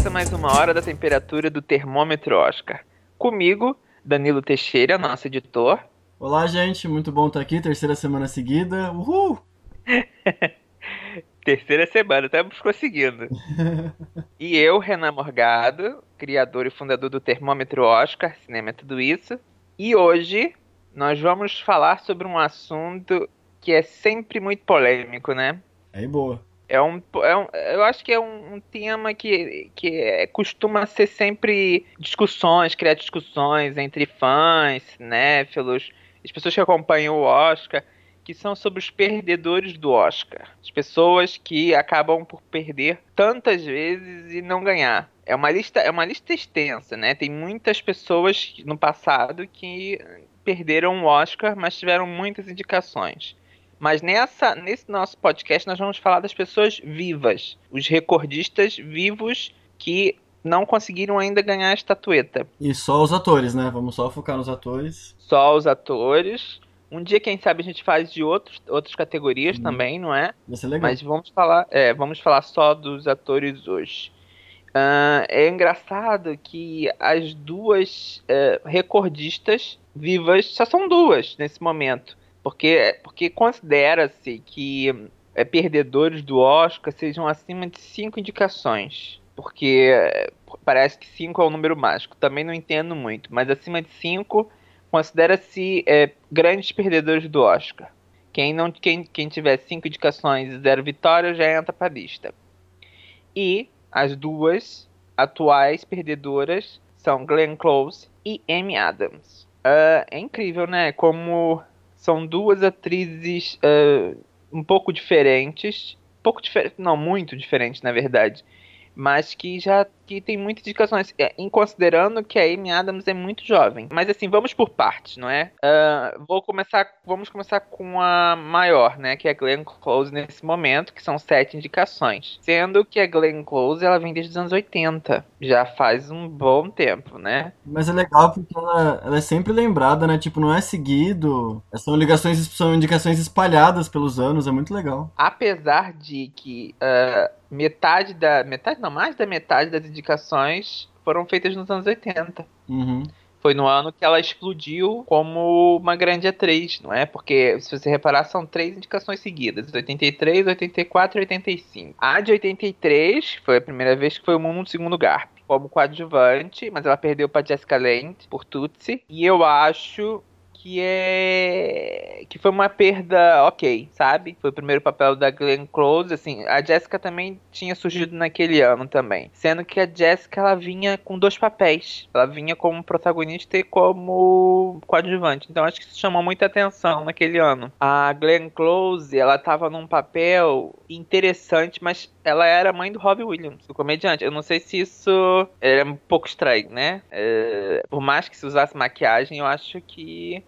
Começa mais uma hora da temperatura do termômetro Oscar. Comigo, Danilo Teixeira, nosso editor. Olá, gente, muito bom estar aqui, terceira semana seguida. Uhul! terceira semana, estamos conseguindo. e eu, Renan Morgado, criador e fundador do Termômetro Oscar, Cinema é Tudo Isso. E hoje nós vamos falar sobre um assunto que é sempre muito polêmico, né? Aí, boa. É um, é um, eu acho que é um, um tema que, que é, costuma ser sempre discussões, criar discussões entre fãs, cinéfilos, as pessoas que acompanham o Oscar, que são sobre os perdedores do Oscar. As pessoas que acabam por perder tantas vezes e não ganhar. É uma lista, é uma lista extensa, né? Tem muitas pessoas no passado que perderam o Oscar, mas tiveram muitas indicações. Mas nessa, nesse nosso podcast nós vamos falar das pessoas vivas, os recordistas vivos que não conseguiram ainda ganhar a estatueta. E só os atores, né? Vamos só focar nos atores. Só os atores. Um dia, quem sabe, a gente faz de outros, outras categorias Sim. também, não é? Vai ser legal. Mas vamos falar, é, vamos falar só dos atores hoje. Uh, é engraçado que as duas uh, recordistas vivas só são duas nesse momento. Porque, porque considera-se que é, perdedores do Oscar sejam acima de cinco indicações. Porque é, parece que cinco é o número mágico. Também não entendo muito. Mas acima de cinco, considera-se é, grandes perdedores do Oscar. Quem, não, quem, quem tiver cinco indicações e zero vitórias já entra para a lista. E as duas atuais perdedoras são Glenn Close e Amy Adams. Uh, é incrível, né? Como são duas atrizes uh, um pouco diferentes. Pouco diferente, não, muito diferentes, na verdade mas que já que tem muitas indicações, é, em considerando que a Amy Adams é muito jovem. Mas assim, vamos por partes, não é? Uh, vou começar, vamos começar com a maior, né, que é a Glenn Close nesse momento, que são sete indicações. Sendo que a Glenn Close, ela vem desde os anos 80, já faz um bom tempo, né? Mas é legal porque ela, ela é sempre lembrada, né, tipo, não é seguido, são ligações, são indicações espalhadas pelos anos, é muito legal. Apesar de que uh, metade da. Metade, não, mais da metade das indicações foram feitas nos anos 80. Uhum. Foi no ano que ela explodiu como uma grande atriz, não é? Porque, se você reparar, são três indicações seguidas: 83, 84 e 85. A de 83 foi a primeira vez que foi o Mundo Segundo Garp, como coadjuvante, mas ela perdeu para Jessica Lange por Tutsi. E eu acho que é que foi uma perda ok, sabe? Foi o primeiro papel da Glenn Close, assim, a Jessica também tinha surgido naquele ano também, sendo que a Jessica ela vinha com dois papéis, ela vinha como protagonista e como coadjuvante, então acho que isso chamou muita atenção naquele ano. A Glenn Close, ela tava num papel interessante, mas ela era mãe do Robbie Williams, do comediante. Eu não sei se isso é um pouco estranho, né? É, por mais que se usasse maquiagem, eu acho que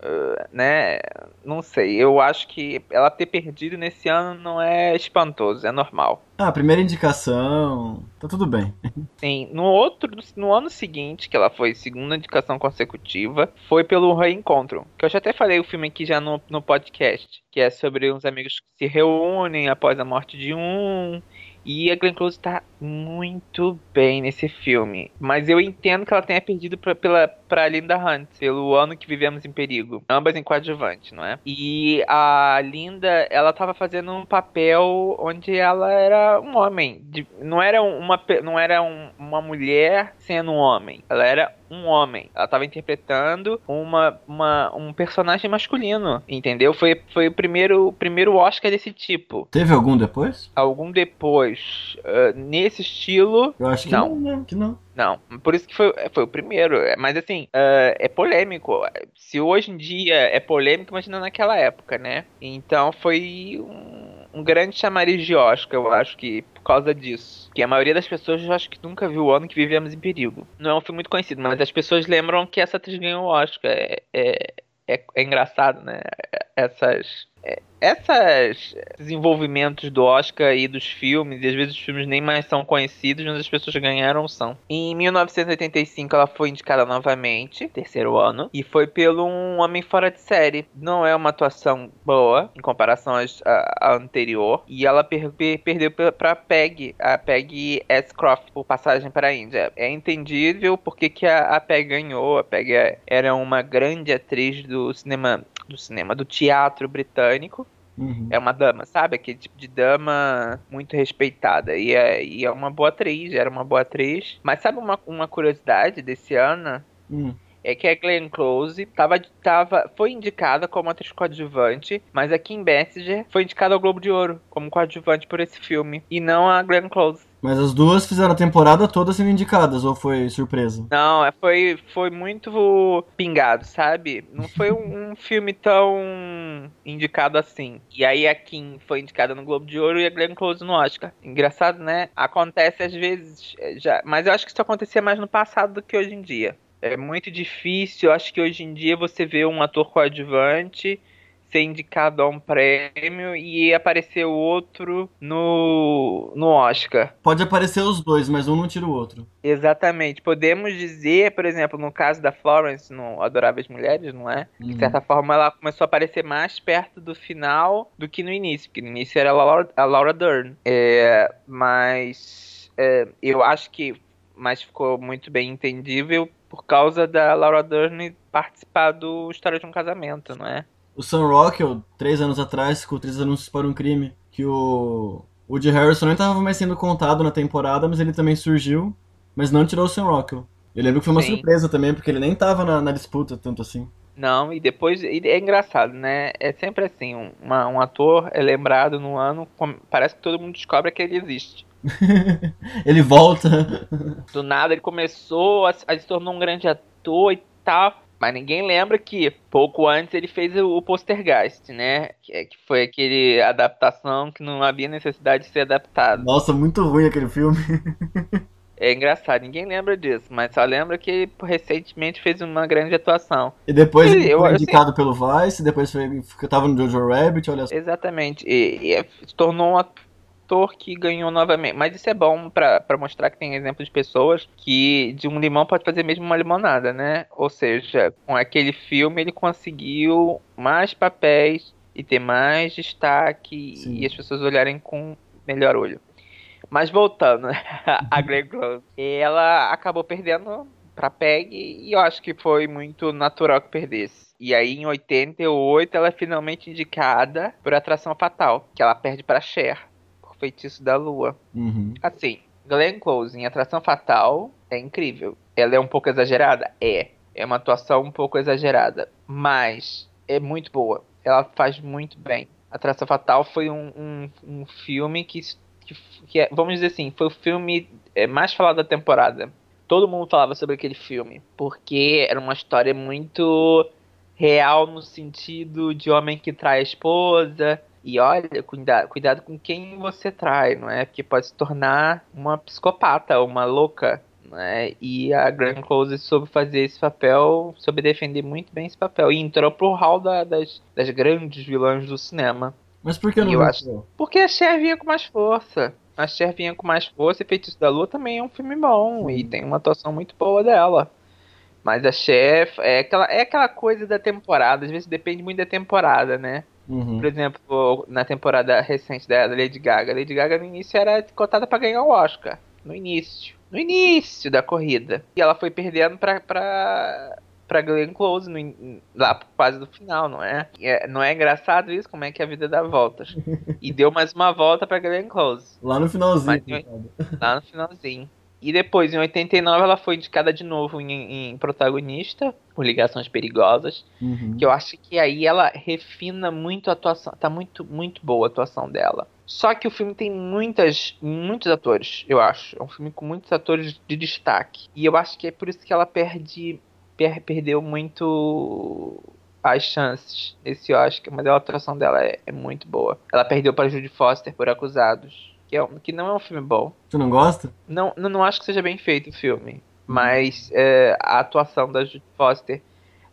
né? Não sei. Eu acho que ela ter perdido nesse ano não é espantoso, é normal. Ah, primeira indicação, tá tudo bem. Sim, no outro, no ano seguinte, que ela foi segunda indicação consecutiva, foi pelo Reencontro. Que eu já até falei o filme aqui já no, no podcast, que é sobre uns amigos que se reúnem após a morte de um e a Glenn Close tá muito bem nesse filme. Mas eu entendo que ela tenha perdido pra, pela, pra Linda Hunt, pelo ano que vivemos em perigo. Ambas em coadjuvante, não é? E a Linda, ela tava fazendo um papel onde ela era um homem. De, não era, uma, não era um, uma mulher sendo um homem. Ela era um homem. Ela estava interpretando uma, uma, um personagem masculino, entendeu? Foi, foi o primeiro, primeiro Oscar desse tipo. Teve algum depois? Algum depois. Uh, nesse estilo. Eu acho que não. não né? que não. Não, por isso que foi, foi o primeiro. Mas assim, uh, é polêmico. Se hoje em dia é polêmico, imagina naquela época, né? Então foi um, um grande chamariz de Oscar, eu acho que por causa disso. Que a maioria das pessoas eu acho que nunca viu o ano que vivemos em perigo. Não é um filme muito conhecido, mas as pessoas lembram que essa atriz ganhou o Oscar. É, é, é, é engraçado, né? Essas. É, essas desenvolvimentos do Oscar e dos filmes, e às vezes os filmes nem mais são conhecidos, mas as pessoas ganharam são. Em 1985 ela foi indicada novamente, terceiro ano, e foi pelo Um Homem Fora de Série. Não é uma atuação boa em comparação à, anterior, e ela per per perdeu para Peg, a Peg S. Croft, por passagem para a Índia. É entendível porque que a, a Peg ganhou, a Peg é, era uma grande atriz do cinema do cinema, do teatro britânico. Uhum. É uma dama, sabe? Aquele tipo de dama muito respeitada. E é, e é uma boa atriz, era uma boa atriz. Mas sabe uma, uma curiosidade desse ano? Uhum é que a Glenn Close tava, tava, foi indicada como atriz coadjuvante, mas a Kim Basinger foi indicada ao Globo de Ouro como coadjuvante por esse filme, e não a Glenn Close. Mas as duas fizeram a temporada toda sendo indicadas, ou foi surpresa? Não, é, foi, foi muito pingado, sabe? Não foi um, um, filme tão indicado assim. E aí a Kim foi indicada no Globo de Ouro e a Glenn Close no Oscar. Engraçado, né? Acontece às vezes, já, mas eu acho que isso acontecia mais no passado do que hoje em dia. É muito difícil, acho que hoje em dia você vê um ator coadjuvante ser indicado a um prêmio e aparecer o outro no, no Oscar. Pode aparecer os dois, mas um não tira o outro. Exatamente. Podemos dizer, por exemplo, no caso da Florence, no Adoráveis Mulheres, não é? Uhum. De certa forma, ela começou a aparecer mais perto do final do que no início, porque no início era a Laura, a Laura Dern. É, mas é, eu acho que mas ficou muito bem entendível por causa da Laura Dern participar do História de um Casamento, não é? O Sam Rockwell, três anos atrás, com três anúncios para um crime, que o Woody Harrison nem estava mais sendo contado na temporada, mas ele também surgiu, mas não tirou o Sam Rockwell. Eu lembro que foi uma Sim. surpresa também, porque ele nem estava na, na, disputa tanto assim. Não, e depois é engraçado, né? É sempre assim, um, uma, um ator é lembrado no ano, parece que todo mundo descobre que ele existe. ele volta. Do nada ele começou, a, a se tornou um grande ator e tal. Mas ninguém lembra que pouco antes ele fez o Postergeist, né? Que, é, que foi aquele adaptação que não havia necessidade de ser adaptado. Nossa, muito ruim aquele filme. É engraçado, ninguém lembra disso, mas só lembra que recentemente fez uma grande atuação. E depois ele foi indicado assim, pelo Vice, depois foi, tava no Jojo Rabbit, olha só. Exatamente, e, e é, se tornou um que ganhou novamente. Mas isso é bom para mostrar que tem exemplo de pessoas que de um limão pode fazer mesmo uma limonada, né? Ou seja, com aquele filme ele conseguiu mais papéis e ter mais destaque Sim. e as pessoas olharem com melhor olho. Mas voltando, a Greg Close, ela acabou perdendo pra Peg e eu acho que foi muito natural que perdesse. E aí em 88 ela é finalmente indicada por Atração Fatal, que ela perde para Cher. Feitiço da Lua. Uhum. Assim, Glenn Close em Atração Fatal é incrível. Ela é um pouco exagerada? É. É uma atuação um pouco exagerada. Mas é muito boa. Ela faz muito bem. Atração Fatal foi um, um, um filme que, que, que é, vamos dizer assim, foi o filme é, mais falado da temporada. Todo mundo falava sobre aquele filme. Porque era uma história muito real no sentido de homem que trai a esposa, e olha, cuidado, cuidado com quem você trai, não é? Porque pode se tornar uma psicopata, uma louca. Né? E a Glenn Close soube fazer esse papel, soube defender muito bem esse papel. E entrou pro hall da, das, das grandes vilãs do cinema. Mas por que não? Eu acho, porque a Cher vinha com mais força. A Cher vinha com mais força e Feitiço da Lua também é um filme bom. E tem uma atuação muito boa dela. Mas a Cher é aquela, é aquela coisa da temporada. Às vezes depende muito da temporada, né? Uhum. Por exemplo, na temporada recente da Lady Gaga. Lady Gaga no início era cotada para ganhar o Oscar. No início. No início da corrida. E ela foi perdendo pra, pra, pra Glenn Close no, lá quase do final, não é? é? Não é engraçado isso? Como é que a vida dá voltas? e deu mais uma volta pra Glenn Close. Lá no finalzinho. Mas, lá no finalzinho. E depois, em 89, ela foi indicada de novo em, em protagonista, por Ligações Perigosas. Uhum. Que eu acho que aí ela refina muito a atuação. Tá muito, muito boa a atuação dela. Só que o filme tem muitas, muitos atores, eu acho. É um filme com muitos atores de destaque. E eu acho que é por isso que ela perde. Per, perdeu muito as chances nesse Oscar, mas a atuação dela é, é muito boa. Ela perdeu para Judy Foster por Acusados que, é, que não é um filme bom. Tu não gosta? Não, não, não acho que seja bem feito o filme. Mas é, a atuação da Judy Foster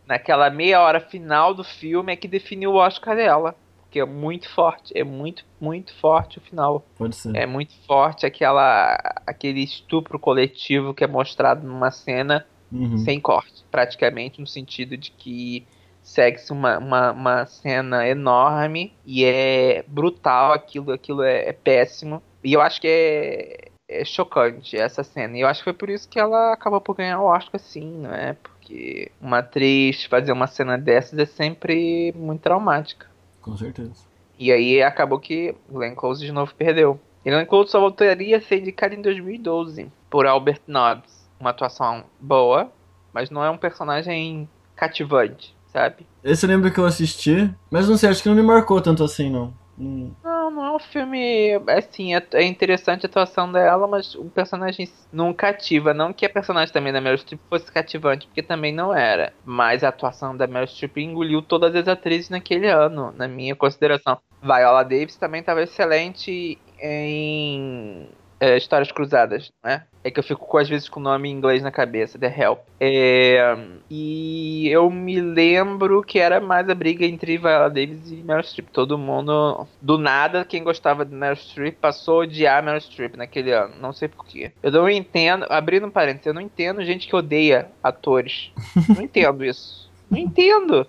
naquela meia hora final do filme é que definiu o Oscar dela. porque é muito forte, é muito, muito forte o final. Pode ser. É muito forte aquela, aquele estupro coletivo que é mostrado numa cena Uhum. sem corte, praticamente, no sentido de que segue-se uma, uma, uma cena enorme e é brutal aquilo, aquilo é, é péssimo. E eu acho que é, é chocante essa cena. E eu acho que foi por isso que ela acabou por ganhar o Oscar, sim, não é? Porque uma atriz fazer uma cena dessas é sempre muito traumática. Com certeza. E aí acabou que Glenn Close de novo perdeu. E Glenn Close só voltaria a ser indicado em 2012 por Albert Nobbs. Uma atuação boa, mas não é um personagem cativante, sabe? Esse eu lembro que eu assisti, mas não sei, acho que não me marcou tanto assim, não. Hum, Não, não é um filme. Assim, é, é interessante a atuação dela, mas o personagem não cativa. Não que a personagem também da Meryl Streep fosse cativante, porque também não era. Mas a atuação da Meryl Streep engoliu todas as atrizes naquele ano, na minha consideração. Viola Davis também estava excelente em é, Histórias Cruzadas, né? É que eu fico, às vezes, com o nome em inglês na cabeça, The Help. É, e eu me lembro que era mais a briga entre Viola Davis e Meryl Streep. Todo mundo, do nada, quem gostava de Meryl Streep passou a odiar Meryl Streep naquele ano. Não sei porquê. Eu não entendo, abrindo um parênteses, eu não entendo gente que odeia atores. Não entendo isso. Não entendo.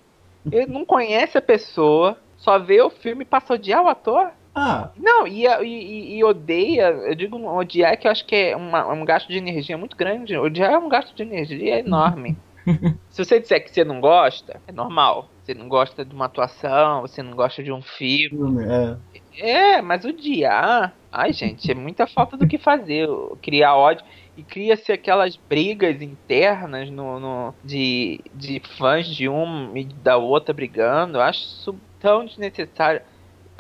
Ele não conhece a pessoa, só vê o filme e passa a odiar o ator? Ah, Não, e, e, e odeia, eu digo odiar que eu acho que é uma- um gasto de energia muito grande. Odiar é um gasto de energia enorme. Se você disser que você não gosta, é normal. Você não gosta de uma atuação, você não gosta de um filme. filme, é. É, mas odiar. Ai, gente, é muita falta do que fazer. Criar ódio. E cria-se aquelas brigas internas no, no- de, de fãs de um e da outra brigando. Eu acho isso tão desnecessário.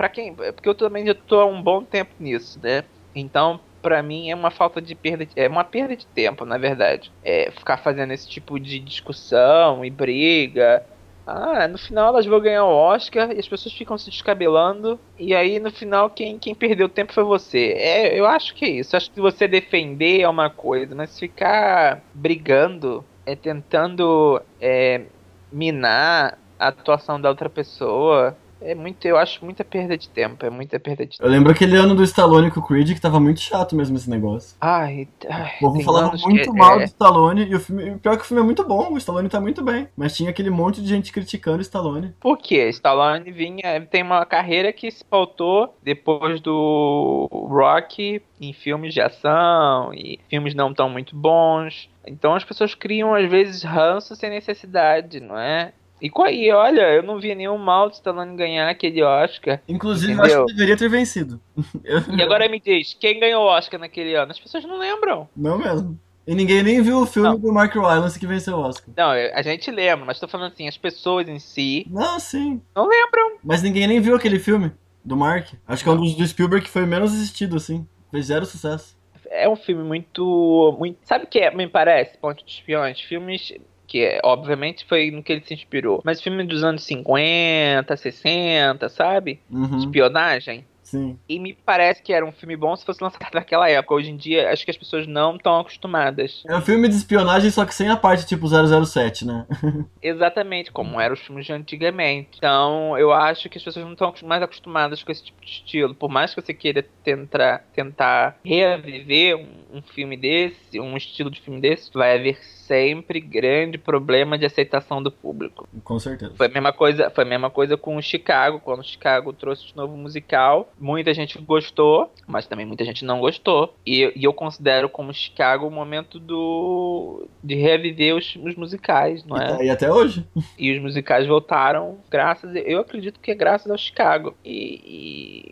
Pra quem. Porque eu também já tô há um bom tempo nisso, né? Então, pra mim, é uma falta de perda. de- é uma perda de tempo, na verdade. É ficar fazendo esse tipo de discussão e briga. Ah, no final elas vão ganhar o Oscar e as pessoas ficam se descabelando. E aí no final quem, quem perdeu tempo foi você. É, eu acho que é isso. Acho que você defender é uma coisa, mas ficar brigando, é tentando é, minar a atuação da outra pessoa. É muito, eu acho muita perda de tempo. É muita perda de Eu tempo. lembro aquele ano do Stallone com o Creed que tava muito chato mesmo esse negócio. Ai, ai O povo falava muito que- mal é, do Stallone e o filme. Pior que o filme é muito bom, o Stallone tá muito bem. Mas tinha aquele monte de gente criticando o Stallone. Por quê? Stallone vinha, tem uma carreira que se pautou depois do Rock em filmes de ação e filmes não tão muito bons. Então as pessoas criam às vezes ranço sem necessidade, não é? E aí, olha, eu não vi nenhum mal de Stallone ganhar aquele Oscar. Inclusive, eu Entendeu? acho que deveria ter vencido. Eu- E agora me diz, quem ganhou o Oscar naquele ano? As pessoas não lembram. Não mesmo. E ninguém nem viu o filme Não. do Mark Rylance que venceu o Oscar. Não, a gente lembra, mas tô falando assim, as pessoas em si Não, sim. não lembram. Mas ninguém nem viu aquele filme do Mark. Acho que é um dos do Spielberg que foi menos assistido, assim. Fez zero sucesso. é um filme muito, muito. Sabe o que é, me parece? Ponto de Espiões? Filmes que, é, obviamente, foi no que ele se inspirou. Mas filme dos anos 50, 60, sabe? Uhum, Espionagem. sim. E me parece que era um filme bom se fosse lançado naquela época. Hoje em dia, acho que as pessoas não estão acostumadas. É um filme de espionagem, só que sem a parte tipo 007, né? Exatamente, como eram os filmes de antigamente. Então, eu acho que as pessoas não estão mais acostumadas com esse tipo de estilo. Por mais que você queira tentar, tentar reviver um, um filme desse, um estilo de filme desse, vai haver sempre grande problema de aceitação do público. Com certeza. Foi a mesma coisa, foi a mesma coisa com o Chicago, quando o Chicago trouxe de novo musical. Muita gente gostou, mas também muita gente não gostou. E, e eu considero como Chicago o momento do de reviver os, os musicais, não E é? tá aí até hoje. E os musicais voltaram graças, eu acredito que é graças ao Chicago. E,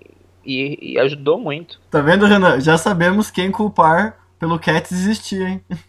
e, e- e ajudou muito. Tá vendo, Renan? Já sabemos quem culpar pelo Cats existir, hein?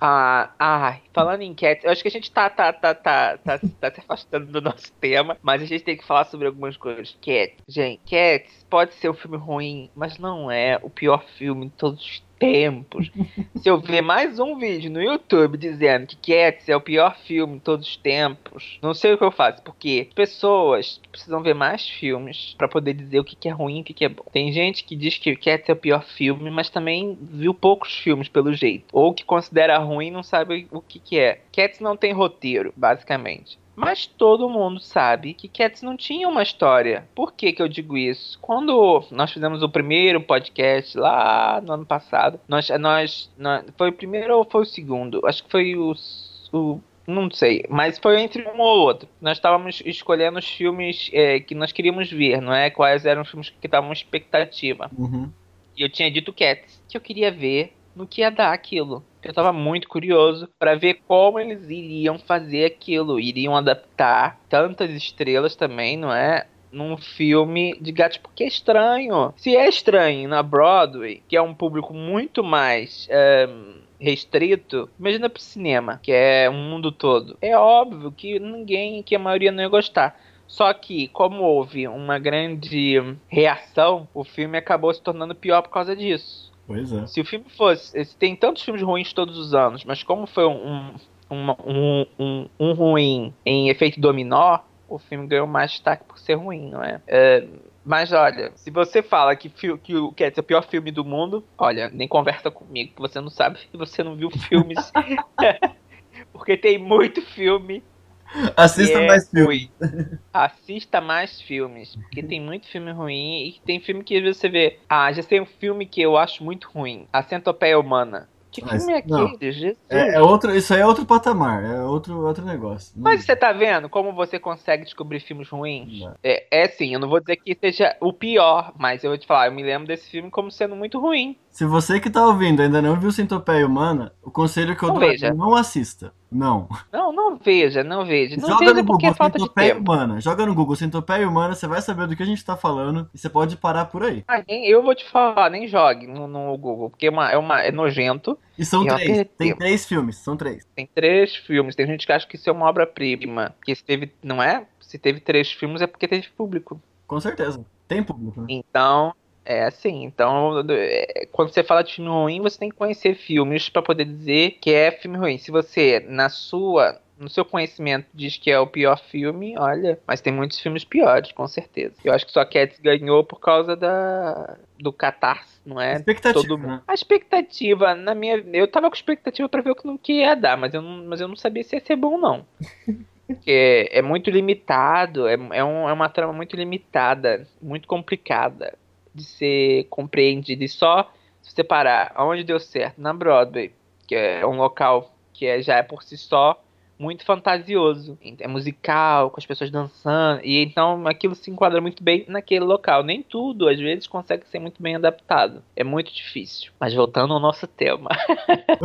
Ah, ai, falando em Cats, eu acho que a gente tá, tá, tá, tá, tá, tá se afastando do nosso tema, mas a gente tem que falar sobre algumas coisas. Cats, gente, Cats pode ser um filme ruim, mas não é o pior filme de todos os tempos. Se eu ver mais um vídeo no YouTube dizendo que Cats é o pior filme de todos os tempos, não sei o que eu faço, porque pessoas precisam ver mais filmes pra poder dizer o que, que é ruim e o que, que é bom. Tem gente que diz que Cats é o pior filme, mas também viu poucos filmes pelo jeito, ou que considera ruim e não sabe o que, que é. Cats não tem roteiro, basicamente. Mas todo mundo sabe que Cats não tinha uma história. Por que, que eu digo isso? Quando nós fizemos o primeiro podcast lá no ano passado, nós, nós, nós foi o primeiro ou foi o segundo? Acho que foi o, o não sei, mas foi entre um ou outro. Nós estávamos escolhendo os filmes é, que nós queríamos ver, não é? Quais eram os filmes que estavam expectativa. Uhum. E eu tinha dito Cats, que eu queria ver no que ia dar aquilo. Eu estava muito curioso para ver como eles iriam fazer aquilo, iriam adaptar tantas estrelas também, não é? Num filme de gato, porque é estranho. Se é estranho na Broadway, que é um público muito mais um, restrito, imagina pro cinema, que é um mundo todo. É óbvio que ninguém, que a maioria não ia gostar. Só que, como houve uma grande reação, o filme acabou se tornando pior por causa disso. Pois é. Se o filme fosse. Se tem tantos filmes ruins todos os anos, mas como foi um, um, um, um, um ruim em efeito dominó, o filme ganhou mais destaque por ser ruim, não é? é mas olha, se você fala que, que o Cats é o pior filme do mundo, olha, nem conversa comigo, que você não sabe e você não viu filmes. Porque tem muito filme Assista é mais filmes. Assista mais filmes. Porque tem muito filme ruim e tem filme que você vê. Ah, já tem um filme que eu acho muito ruim. A Centopeia Humana. Que Mas, filme é aquele? É, é, outro, isso aí é outro patamar, é outro, outro negócio. Mas você tá vendo como você consegue descobrir filmes ruins? É, é sim, eu não vou dizer que seja o pior, mas eu vou te falar, eu me lembro desse filme como sendo muito ruim. Se você que tá ouvindo ainda não viu Centopeia Humana, o conselho que eu não dou é não assista. Não. Não, não veja, não veja. Não joga veja no porque Google, é falta tempo. Humana. Joga no Google Centopeia Humana, você vai saber do que a gente tá falando e você pode parar por aí. Ah, nem, eu vou te falar, nem jogue no, no Google, porque é, uma, é, uma, é nojento. E são e três, tem três filmes, são três. Tem três filmes, tem gente que acha que isso é uma obra-prima. Que se teve, não é? Se teve três filmes é porque teve público. Com certeza, tem público. Né? Então, é assim, então é, quando você fala de filme ruim, você tem que conhecer filmes para poder dizer que é filme ruim. Se você, na sua, no seu conhecimento, diz que é o pior filme, olha, mas tem muitos filmes piores, com certeza. Eu acho que só Cats ganhou por causa da do catarse, não é? Expectativa. Todo mundo. Né? A expectativa, na minha, eu tava com expectativa para ver o que não que ia dar, mas eu não, mas eu não sabia se ia ser bom não. Porque é muito limitado, é, é, um, é uma trama muito limitada, muito complicada de ser compreendido. E só se você parar aonde deu certo, na Broadway, que é um local que é, já é por si só muito fantasioso. É musical, com as pessoas dançando. E então aquilo se enquadra muito bem naquele local. Nem tudo, às vezes, consegue ser muito bem adaptado. É muito difícil. Mas voltando ao nosso tema.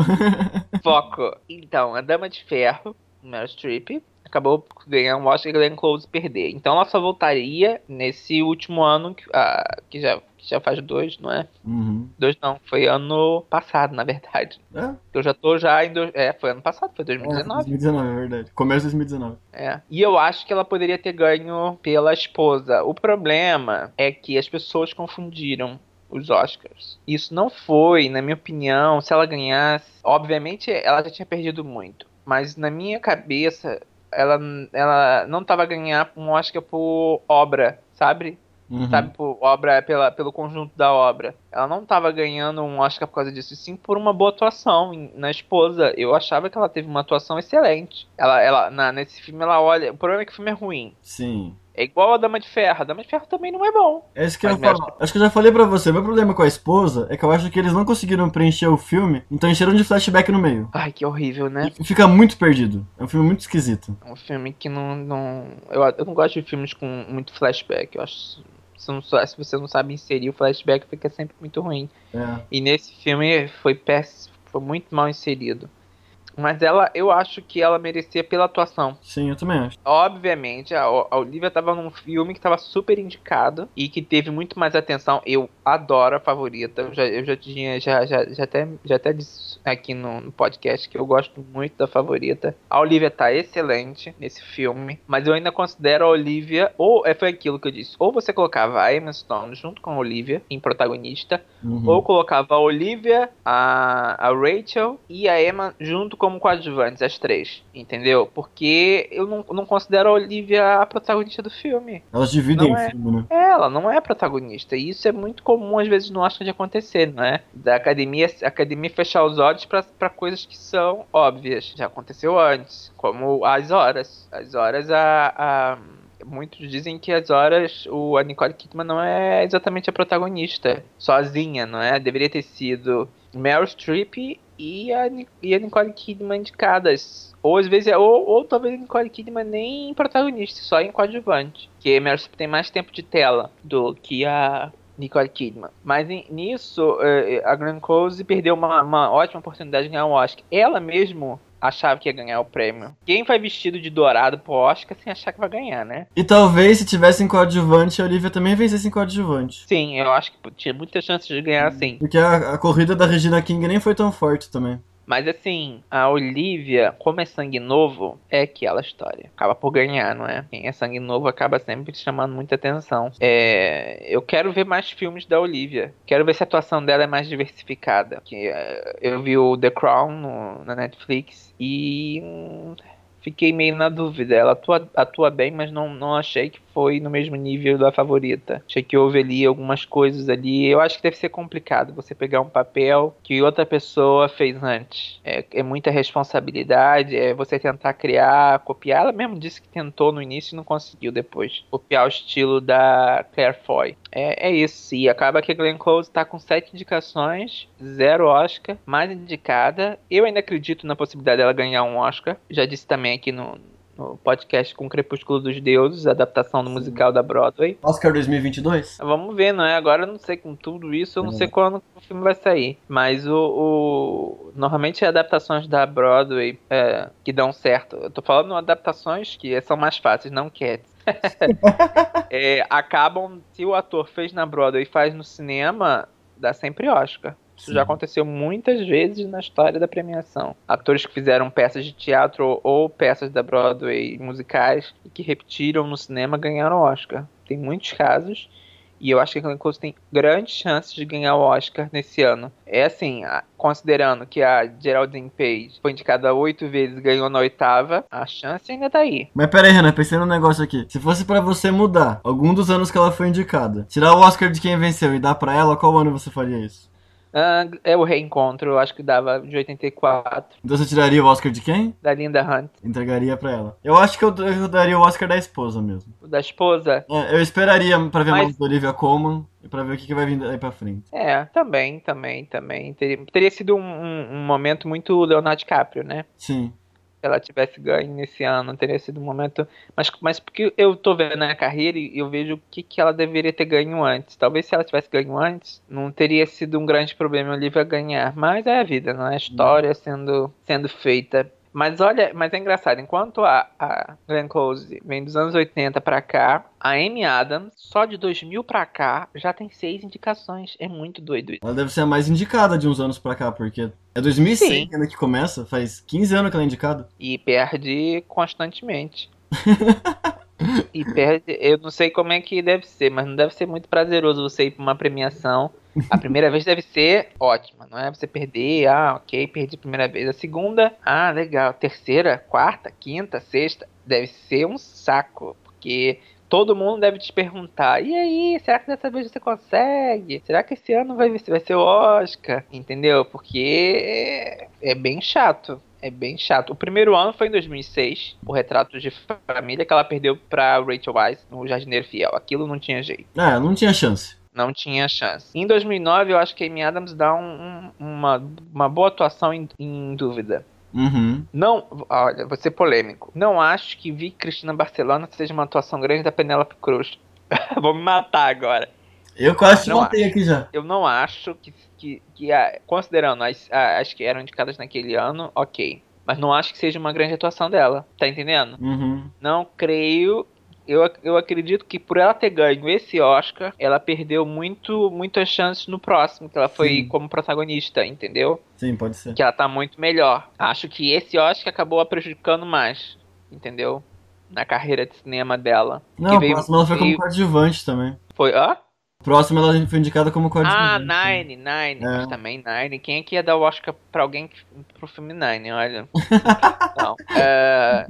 Foco. Então, a Dama de Ferro, Meryl Streep, acabou ganhando um Oscar e Glenn Close perder. Então ela só voltaria nesse último ano, que, ah, que, já, que já faz dois, não é? Uhum. Dois não, foi ano passado, na verdade. É? Eu já tô já em. Do... É, foi ano passado, foi 2019. É, 2019, é verdade. Começo de 2019. É. E eu acho que ela poderia ter ganho pela esposa. O problema é que as pessoas confundiram os Oscars. Isso não foi, na minha opinião, se ela ganhasse. Obviamente, ela já tinha perdido muito. Mas na minha cabeça, ela, ela não tava ganhando um Oscar por obra, sabe? Uhum. Sabe, por obra, pela, pelo conjunto da obra. Ela não tava ganhando um Oscar por causa disso, sim por uma boa atuação na esposa. Eu achava que ela teve uma atuação excelente. Ela, ela na, nesse filme, ela olha. O problema é que o filme é ruim. Sim. É igual a Dama de Ferro. A Dama de Ferro também não é bom. É isso que eu falo. Acho que eu já falei pra você. Meu problema com a esposa é que eu acho que eles não conseguiram preencher o filme, então encheram de flashback no meio. Ai, que horrível, né? E fica muito perdido. É um filme muito esquisito. É um filme que não. não... Eu, eu não gosto de filmes com muito flashback. Eu acho. Se você não sabe inserir o flashback, fica sempre muito ruim. É. E nesse filme foi péssimo. Foi muito mal inserido. Mas ela, eu acho que ela merecia pela atuação. Sim, eu também acho. Obviamente, a, a Olivia tava num filme que tava super indicado e que teve muito mais atenção. Eu adoro a favorita. Eu já, eu já tinha, já, já, já, até, já até disse aqui no, no, podcast que eu gosto muito da favorita. A Olivia tá excelente nesse filme, mas eu ainda considero a Olivia, ou é, foi aquilo que eu disse, ou você colocava a Emma Stone junto com a Olivia em protagonista, uhum. ou colocava a Olivia, a, a Rachel e a Emma junto com como coadjuvantes, as três, entendeu? Porque eu não, não considero a Olivia a protagonista do filme. Elas dividem o é. filme, né? É, ela não é protagonista. E isso é muito comum, às vezes, no Oscar de acontecer, não é? Da academia, academia fechar os olhos para coisas que são óbvias. Já aconteceu antes, como as horas. As horas, a, a muitos dizem que as horas o a Nicole Kidman não é exatamente a protagonista sozinha, não é? Deveria ter sido Meryl Streep e a, e a Nicole Kidman indicadas. Ou às vezes, ou, ou talvez a Nicole Kidman nem protagonista, só em coadjuvante. Porque a Meryl tem mais tempo de tela do que a Nicole Kidman. Mas nisso, eh, a Glenn Close perdeu uma, uma ótima oportunidade de ganhar um Oscar. Ela mesmo achava que ia ganhar o prêmio. Quem vai vestido de dourado pro Oscar sem achar que vai ganhar, né? E talvez se tivesse em coadjuvante, a Olivia também vencesse em coadjuvante. Sim, eu acho que tinha muitas chances de ganhar sim. Porque a, a corrida da Regina King nem foi tão forte também. Mas assim, a Olivia, como é sangue novo, é aquela história. Acaba por ganhar, não é? Quem é sangue novo acaba sempre chamando muita atenção. É... Eu quero ver mais filmes da Olivia. Quero ver se a atuação dela é mais diversificada. Que, uh, eu vi o The Crown no, na Netflix e. Hum, fiquei meio na dúvida. Ela atua, atua bem, mas não, não achei que foi no mesmo nível da favorita. Achei que houve ali algumas coisas ali. Eu acho que deve ser complicado você pegar um papel que outra pessoa fez antes. É, é muita responsabilidade, é você tentar criar, copiar. Ela mesmo disse que tentou no início e não conseguiu depois. Copiar o estilo da Claire Foy. É, é isso. E acaba que Glenn Close está com sete indicações, zero Oscar, mais indicada. Eu ainda acredito na possibilidade dela ganhar um Oscar. Já disse também aqui no, no podcast com Crepúsculo dos Deuses, adaptação do musical da Broadway. Oscar 2022? Vamos ver, não é? Agora eu não sei com tudo isso, eu não é. sei quando o filme vai sair. Mas o, o... normalmente adaptações da Broadway é, que dão certo. Eu tô falando adaptações que são mais fáceis, não Cats. é, acabam, se o ator fez na Broadway e faz no cinema, dá sempre Oscar. Isso já aconteceu muitas vezes na história da premiação. Atores que fizeram peças de teatro ou peças da Broadway musicais e que repetiram no cinema ganharam Oscar. Tem muitos casos. E eu acho que a Glenn Close tem grandes chances de ganhar o Oscar nesse ano. É assim, considerando que a Geraldine Page foi indicada oito vezes e ganhou na oitava, a chance ainda tá aí. Mas pera aí, Renan, pensei num negócio aqui. Se fosse para você mudar algum dos anos que ela foi indicada, tirar o Oscar de quem venceu e dar para ela, qual ano você faria isso? Uh, é o reencontro, eu acho que dava de 84. Então você tiraria o Oscar de quem? Da Linda Hunt. Entregaria pra ela. Eu acho que eu, eu daria o Oscar da esposa mesmo. O da esposa? É, eu esperaria pra ver Mas... mais do Olivia Colman e pra ver o que, que vai vir daí pra frente. É, também, também, também. Teria, teria sido um, um, um momento muito Leonardo DiCaprio, né? Sim ela tivesse ganho nesse ano, teria sido um momento. Mas, mas porque eu tô vendo a carreira e eu vejo o que, que ela deveria ter ganho antes. Talvez se ela tivesse ganho antes, não teria sido um grande problema a Olivia ganhar. Mas é a vida, não é a história sendo, sendo feita mas olha, mas é engraçado, enquanto a, a Glenn Close vem dos anos 80 para cá, a Amy Adams, só de 2000 para cá, já tem seis indicações. É muito doido isso. Ela deve ser a mais indicada de uns anos para cá, porque é 2006 ainda que começa, faz 15 anos que ela é indicada. E perde constantemente. e perde, eu não sei como é que deve ser, mas não deve ser muito prazeroso você ir pra uma premiação a primeira vez deve ser ótima, não é? Você perder, ah, ok, perdi a primeira vez. A segunda, ah, legal. Terceira, quarta, quinta, sexta, deve ser um saco, porque todo mundo deve te perguntar: e aí, será que dessa vez você consegue? Será que esse ano vai, vai ser o Oscar? Entendeu? Porque é, é bem chato. É bem chato. O primeiro ano foi em 2006, o Retrato de Família, que ela perdeu pra Rachel Weisz no Jardineiro Fiel. Aquilo não tinha jeito. É, não tinha chance não tinha chance. Em 2009, eu acho que a Amy Adams dá um, um, uma, uma boa atuação em, em dúvida. Uhum. Não, olha, vou ser polêmico. Não acho que Vi Cristina Barcelona seja uma atuação grande da Penélope Cruz. vou me matar agora. Eu quase não matei aqui já. Eu não acho que, que, que a, considerando as, as que eram indicadas naquele ano, ok. Mas não acho que seja uma grande atuação dela. Tá entendendo? Uhum. Não creio eu, eu acredito que por ela ter ganho esse Oscar, ela perdeu muito muitas chances no próximo, que ela foi Sim. como protagonista, entendeu? Sim, pode ser. Que ela tá muito melhor. Acho que esse Oscar acabou a prejudicando mais, entendeu? Na carreira de cinema dela. Não, o próximo ela foi como coadjuvante também. Foi, hã? Próximo ela foi indicada como coadjuvante. Ah, Nine, Nine. É. Mas também Nine. Quem é que ia dar o Oscar pra alguém pro filme Nine? Olha. não. É...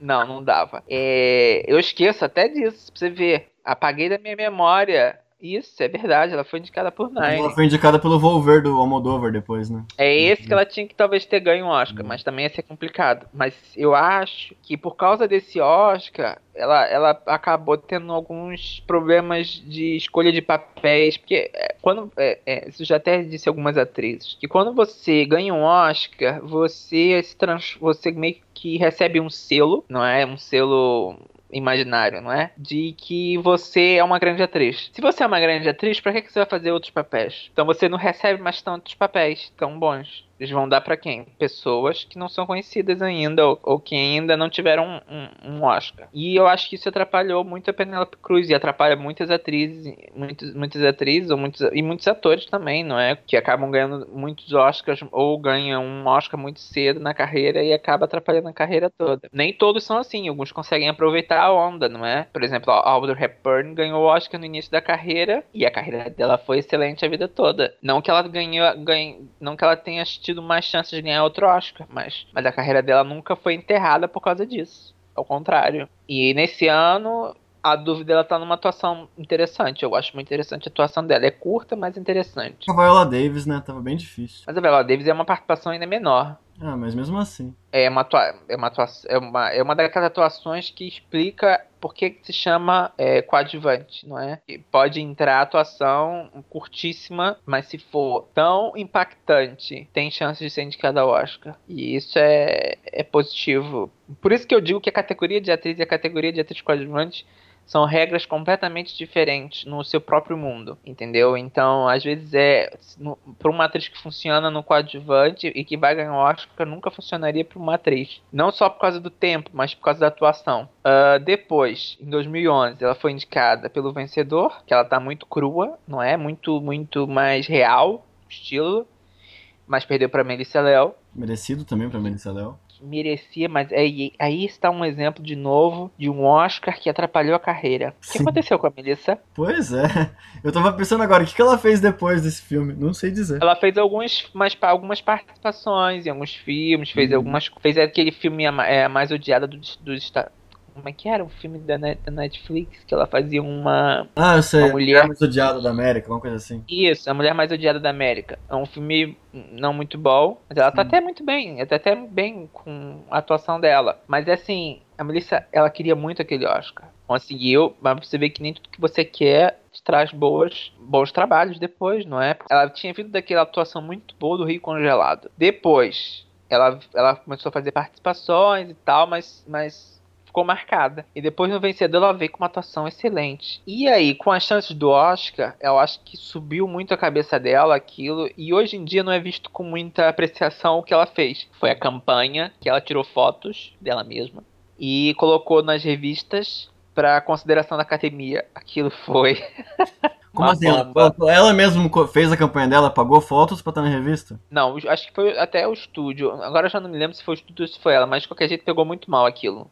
Não, não dava. É... Eu esqueço até disso, pra você ver. Apaguei da minha memória isso, é verdade, ela foi indicada por Nine. Ela foi indicada pelo Volver do Almodovar depois, né? É esse que ela tinha que talvez ter ganho um Oscar, uhum. mas também ia ser complicado. Mas eu acho que por causa desse Oscar, ela, ela acabou tendo alguns problemas de escolha de papéis, porque é, quando, é, é, isso já até disse algumas atrizes, que quando você ganha um Oscar, você se trans, você meio que recebe um selo, não é? Um selo imaginário, não é? De que você é uma grande atriz. Se você é uma grande atriz, para que, que você vai fazer outros papéis? Então você não recebe mais tantos papéis tão bons. Eles vão dar para quem? Pessoas que não são conhecidas ainda ou, ou que ainda não tiveram um, um, Oscar. E eu acho que isso atrapalhou muito a Penelope Cruz e atrapalha muitas atrizes, muitos, muitas atrizes ou muitos, e muitos atores também, não é? Que acabam ganhando muitos Oscars ou ganham um Oscar muito cedo na carreira e acaba atrapalhando a carreira toda. Nem todos são assim, alguns conseguem aproveitar a onda, não é? Por exemplo, a Audrey Hepburn ganhou o Oscar no início da carreira e a carreira dela foi excelente a vida toda. Não que ela ganhou, ganhe, não que ela tenha tido mais chances de ganhar outro Oscar, mas, mas a carreira dela nunca foi enterrada por causa disso. Ao contrário. E nesse ano, a dúvida ela tá numa atuação interessante. Eu acho muito interessante a atuação dela. É curta, mas interessante. A Viola Davis, né? Tava bem difícil. Mas a Viola Davis é uma participação ainda menor. Ah, mas mesmo assim. É uma, atua é uma, atuação, é uma, é uma daquelas atuações que explica por que se chama é, coadjuvante, não é? E pode entrar atuação curtíssima, mas se for tão impactante, tem chance de ser indicada ao Oscar. E isso é, é positivo. Por isso que eu digo que a categoria de atriz e a categoria de atriz coadjuvante são regras completamente diferentes no seu próprio mundo, entendeu? Então, às vezes é para uma atriz que funciona no coadjuvante e que vai ganhar o Oscar nunca funcionaria para uma atriz, não só por causa do tempo, mas por causa da atuação. Uh, depois, em 2011, ela foi indicada pelo Vencedor, que ela tá muito crua, não é? Muito, muito mais real, estilo, mas perdeu para Melissa Léo. Merecido também para Melissa Léo merecia, mas aí, aí está um exemplo de novo de um Oscar que atrapalhou a carreira. O que aconteceu com a Melissa? Pois é. Eu tava pensando agora, o que ela fez depois desse filme? Não sei dizer. Ela fez alguns, mais, algumas participações em alguns filmes, fez uhum. algumas. Fez aquele filme é, mais odiado dos, dos, como é que era? Um filme da, da Netflix que ela fazia uma. Ah, eu sei. Uma mulher mais odiada da América, uma coisa assim. Isso, a mulher mais odiada da América. É um filme não muito bom, mas ela tá Sim. tá até muito bem. Tá até bem com a atuação dela. Mas é assim, a Melissa, ela queria muito aquele Oscar. Conseguiu, mas você vê que nem tudo que você quer traz boas, bons trabalhos depois, não é? Ela tinha vindo daquela atuação muito boa do Rio Congelado. Depois, ela, ela começou a fazer participações e tal, mas, mas ficou marcada. E depois no vencedor ela veio com uma atuação excelente. E aí, com as chances do Oscar, eu acho que subiu muito a cabeça dela aquilo. E hoje em dia não é visto com muita apreciação o que ela fez. Foi a campanha que ela tirou fotos dela mesma e colocou nas revistas para consideração da academia. Aquilo foi. Como assim? Ela, ela mesma fez a campanha dela, pagou fotos pra estar na revista? Não, acho que foi até o estúdio. Agora eu já não me lembro se foi o estúdio ou se foi ela, mas de qualquer jeito pegou muito mal aquilo.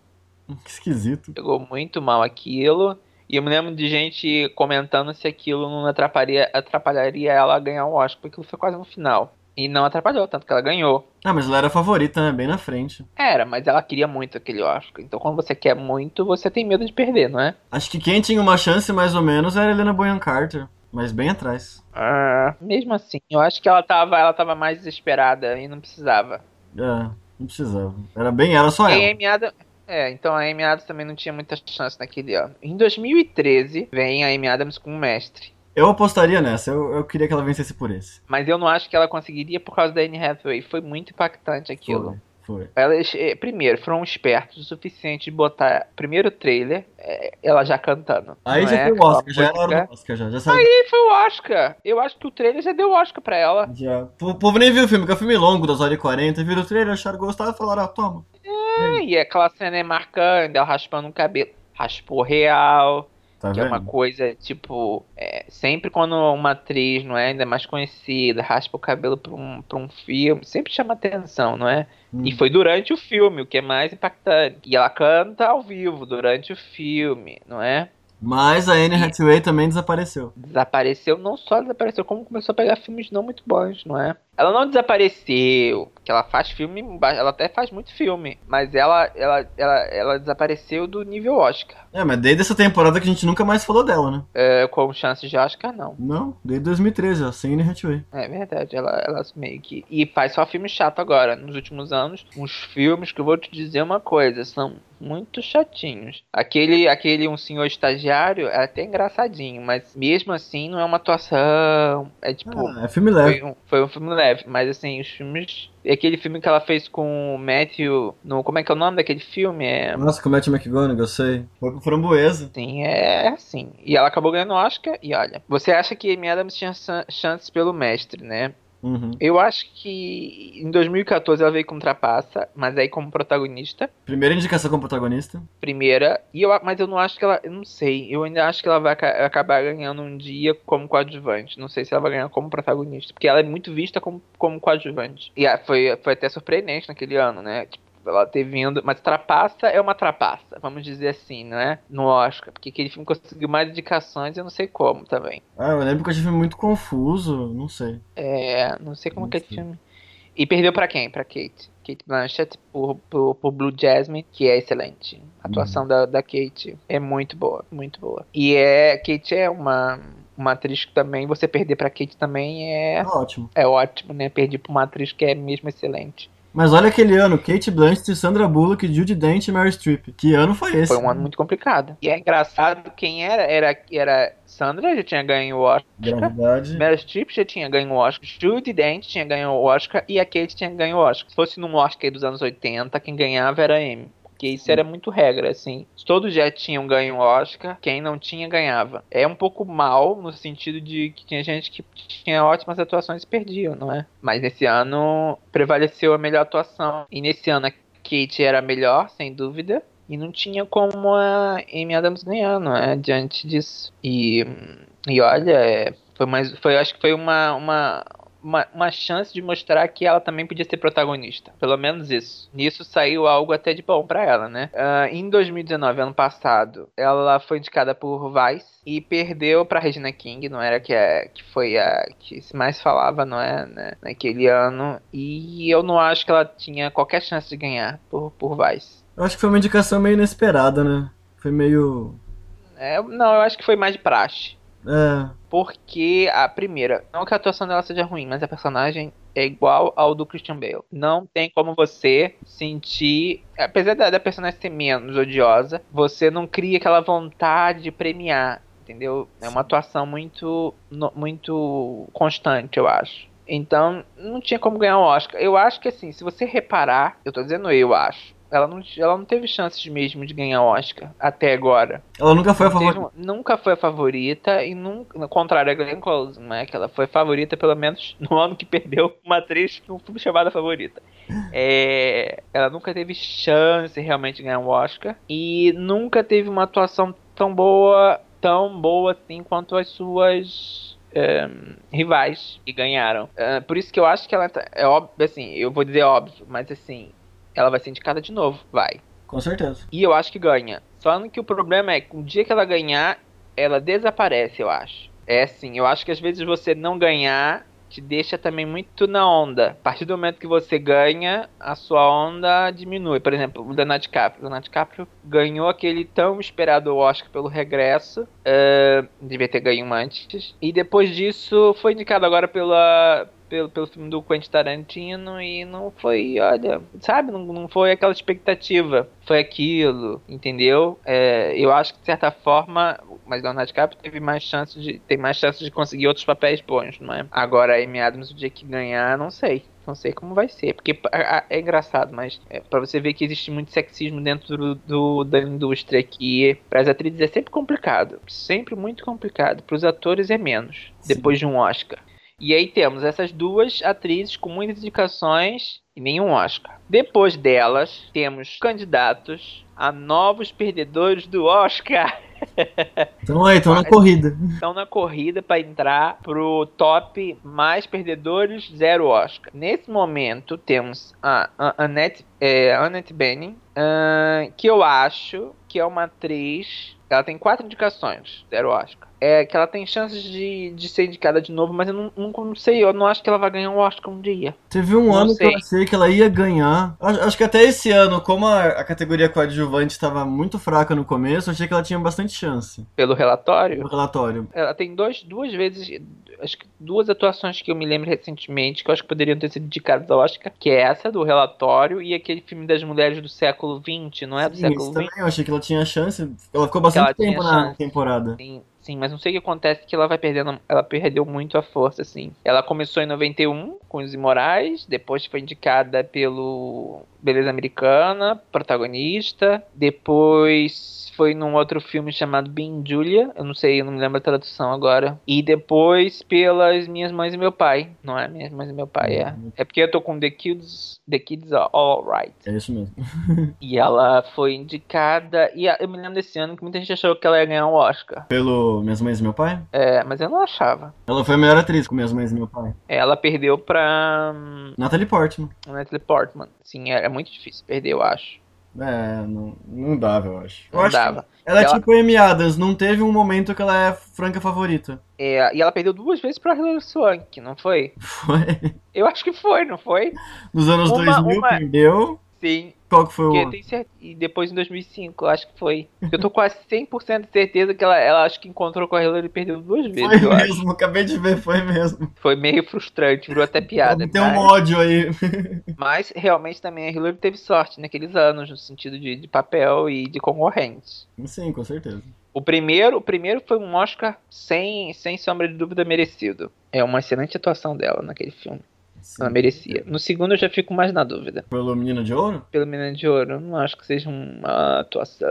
Que esquisito. Pegou muito mal aquilo. E eu me lembro de gente comentando se aquilo não atrapalharia, atrapalharia ela a ganhar o Oscar, porque aquilo foi quase no final. E não atrapalhou, tanto que ela ganhou. Ah, mas ela era a favorita, né? Bem na frente. Era, mas ela queria muito aquele Oscar. Então quando você quer muito, você tem medo de perder, não é? Acho que quem tinha uma chance mais ou menos era a Helena Bonham Carter. Mas bem atrás. Ah, mesmo assim, eu acho que ela tava, ela tava mais desesperada e não precisava. É, não precisava. Era bem ela, só ela. Amy Adams, é, então a Amy Adams também não tinha muita chance naquele ano. Em 2013, vem a Amy Adams com o mestre. Eu apostaria nessa, eu, eu queria que ela vencesse por esse. Mas eu não acho que ela conseguiria por causa da Anne Hathaway. Foi muito impactante aquilo. Foi. Foi. Elas, eh, primeiro, foram espertos o suficiente de botar primeiro trailer, eh, ela já cantando. Aí já é? foi o Oscar, já era hora do Oscar, já. já Aí foi o Oscar. Eu acho que o trailer já deu o Oscar pra ela. Já. O povo nem viu o filme, que é um filme longo, das horas e 40. Viram o trailer, acharam gostado e falaram, ah, toma. É, e aquela cena é marcante, ela raspando o cabelo. Raspou real. Tá que vendo? é uma coisa, tipo, é, sempre quando uma atriz, não é, ainda mais conhecida, raspa o cabelo pra um, pra um filme, sempre chama atenção, não é? Hum. E foi durante o filme, o que é mais impactante. E ela canta ao vivo durante o filme, não é? Mas a Anne Hathaway também desapareceu. Desapareceu, não só desapareceu, como começou a pegar filmes não muito bons, não é? Ela não desapareceu, porque ela faz filme, ela até faz muito filme, mas ela, ela, ela, ela desapareceu do nível Oscar. É, mas desde essa temporada que a gente nunca mais falou dela, né? É, com chances de Oscar, não. Não, desde 2013, ó, sem Anne Hathaway. É verdade, ela, ela meio que... E faz só filme chato agora, nos últimos anos, uns filmes que eu vou te dizer uma coisa, são muito chatinhos. Aquele, aquele Um Senhor Estagiário é até engraçadinho, mas mesmo assim não é uma atuação. É tipo. Ah, é filme leve. Foi um, foi um filme leve, mas assim, os filmes. Aquele filme que ela fez com o Matthew. No, como é que é o nome daquele filme? É... Nossa, com o Matthew McGonagall, eu sei. Foi pro Framboesa. Sim, é assim. E ela acabou ganhando Oscar. E olha, você acha que Amy Adams tinha chances pelo mestre, né? Uhum. Eu acho que em 2014 ela veio como trapaça, mas aí como protagonista. Primeira indicação como protagonista. Primeira. E eu, mas eu não acho que ela. Eu não sei. Eu ainda acho que ela vai acabar ganhando um dia como coadjuvante. Não sei se ela vai ganhar como protagonista. Porque ela é muito vista como, como coadjuvante. E foi, foi até surpreendente naquele ano, né? Tipo, ela ter vindo. Mas Trapaça é uma trapaça, vamos dizer assim, não é? No Oscar. Porque aquele filme conseguiu mais indicações, eu não sei como também. Ah, eu lembro que eu filme muito confuso, não sei. É, não sei como não aquele sei. filme. E perdeu para quem? Para Kate. Kate Blanchett por, por, por, Blue Jasmine, que é excelente. A atuação uhum. da, da Kate é muito boa, muito boa. E é Kate é uma uma atriz que também você perder para Kate também é, é ótimo. É ótimo, né? Perdi para uma atriz que é mesmo excelente. Mas olha aquele ano, Kate Blanchett, Sandra Bullock, Judy Dent e Mary Streep. Que ano foi esse? Foi um ano muito complicado. E é engraçado, quem era, era, era Sandra, já tinha ganho o Oscar. Verdade. Mary Streep já tinha ganho o Oscar. Judy Dent tinha ganho o Oscar e a Kate tinha ganho o Oscar. Se fosse num Oscar dos anos 80, quem ganhava era a Amy porque isso era muito regra, assim. Todos já tinham ganho o Oscar, quem não tinha ganhava. É um pouco mal no sentido de que tinha gente que tinha ótimas atuações e perdia, não é? Mas nesse ano prevaleceu a melhor atuação. E nesse ano a Kate era melhor, sem dúvida. E não tinha como a Amy Adams ganhar, não é? Diante disso. E, e olha, é, foi mais. Foi, acho que foi uma, uma, uma, uma chance de mostrar que ela também podia ser protagonista. Pelo menos isso. Nisso saiu algo até de bom para ela, né? Uh, em 2019, ano passado, ela foi indicada por Vice e perdeu para Regina King, não era que, é, que foi a que se mais falava, não é, né, naquele ano. E eu não acho que ela tinha qualquer chance de ganhar por, por Vice. Eu acho que foi uma indicação meio inesperada, né? Foi meio. É, não, eu acho que foi mais de praxe. É. Porque a primeira, não que a atuação dela seja ruim, mas a personagem é igual ao do Christian Bale. Não tem como você sentir, apesar da, da personagem ser menos odiosa, você não cria aquela vontade de premiar, entendeu? É uma atuação muito, muito constante, eu acho. Então, não tinha como ganhar o um Oscar. Eu acho que assim, se você reparar, eu tô dizendo eu acho, ela não, ela não teve chances mesmo de ganhar Oscar até agora. Ela nunca foi a favorita. nunca foi a favorita e nunca, no contrário a Glenn Close, né? Que ela foi favorita pelo menos no ano que perdeu uma atriz num filme chamado Favorita. É, ela nunca teve chance realmente de ganhar um Oscar e nunca teve uma atuação tão boa, tão boa assim quanto as suas é, rivais que ganharam. É, por isso que eu acho que ela tá, é óbvio, assim, eu vou dizer óbvio, mas assim, ela vai ser indicada de novo, vai. Com certeza. E eu acho que ganha. Só que o problema é que o dia que ela ganhar, ela desaparece, eu acho. É assim, eu acho que às vezes você não ganhar te deixa também muito na onda. A partir do momento que você ganha, a sua onda diminui. Por exemplo, o Leonardo DiCaprio. O Leonardo DiCaprio ganhou aquele tão esperado Oscar pelo regresso. Uh, devia ter ganho antes. E depois disso foi indicado agora pela, pelo, pelo filme do Quentin Tarantino e não foi, olha, sabe, não, não foi aquela expectativa, foi aquilo, entendeu? É, eu acho que de certa forma, mas Leonardo DiCaprio teve mais chances de, tem mais chances de conseguir outros papéis bons, não é? Agora, a Amy Adams, o dia que ganhar, não sei. Não sei como vai ser, porque é engraçado, mas é para você ver que existe muito sexismo dentro do, do da indústria que para as atrizes é sempre complicado, sempre muito complicado. Para os atores é menos, Sim. depois de um Oscar. E aí temos essas duas atrizes com muitas indicações e nenhum Oscar. Depois delas, temos candidatos a novos perdedores do Oscar. Então aí, estão na corrida. Estão na corrida para entrar pro top mais perdedores, zero Oscar. Nesse momento, temos a Annette, é, Annette Bening, uh, que eu acho que é uma atriz. Ela tem quatro indicações, zero Oscar. É que ela tem chances de, de ser indicada de novo, mas eu não, não, não sei, eu não acho que ela vai ganhar um Oscar um dia. Teve um Não ano sei. que eu achei que ela ia ganhar. Acho, que até esse ano, como a, a categoria coadjuvante estava muito fraca no começo, eu achei que ela tinha bastante chance Pelo relatório. no relatório. Ela tem dois, duas vezes, acho que duas atuações que eu me lembro recentemente, que eu acho que poderiam ter sido indicadas ao Oscar, que é essa do relatório e aquele filme das mulheres do século XX, não é? Do Sim, século isso XX. também, eu achei que ela tinha chance. Ela ficou bastante tempo na chance. temporada. Sim, sim, mas não sei o que acontece que ela vai perdendo, ela perdeu muito a força, assim. Ela começou em 91 com os Imorais, depois foi indicada pelo Beleza Americana, protagonista, depois foi num outro filme chamado Being Julia, eu não sei, eu não me lembro a tradução agora, e depois pelas Minhas Mães e Meu Pai, não é? Minhas Mães e Meu Pai, é. Uhum. É porque eu tô com The Kids, The Kids Are Alright. É isso mesmo. E ela foi indicada, e eu me lembro desse ano que muita gente achou que ela ia ganhar um Oscar. Pelo Minhas Mães e Meu Pai? É, mas eu não achava. Ela foi a melhor atriz com Minhas Mães e Meu Pai. Ela perdeu pra hum, Natalie Portman. Natalie Portman. Sim, é, é muito difícil perder, eu acho. É, não, não dava, eu acho. Eu Não acho dava. ela é tipo Amy Adams, não teve um momento que ela é franca favorita. É, e ela perdeu duas vezes pra Hilary Swank, não foi? Foi. Eu acho que foi, não foi? Nos anos Uma- 2000 uma- perdeu. Sim. Qual que foi o... E depois em 2005, eu acho que foi. Eu tô quase 100% de certeza que ela, ela acho que encontrou com a Hillary e perdeu duas vezes, Foi eu acho. mesmo, acabei de ver, foi mesmo. Foi meio frustrante, virou até piada. Tem um mas- ódio aí. Mas realmente também a Hillary teve sorte naqueles anos, no sentido de, de papel e de concorrentes. Sim, com certeza. O primeiro, o primeiro foi um Oscar sem, sem sombra de dúvida merecido. É uma excelente atuação dela naquele filme. Sim. Ela merecia. No segundo eu já fico mais na dúvida. Pelo Menino de Ouro? Pelo Menino de Ouro, eu não acho que seja uma atuação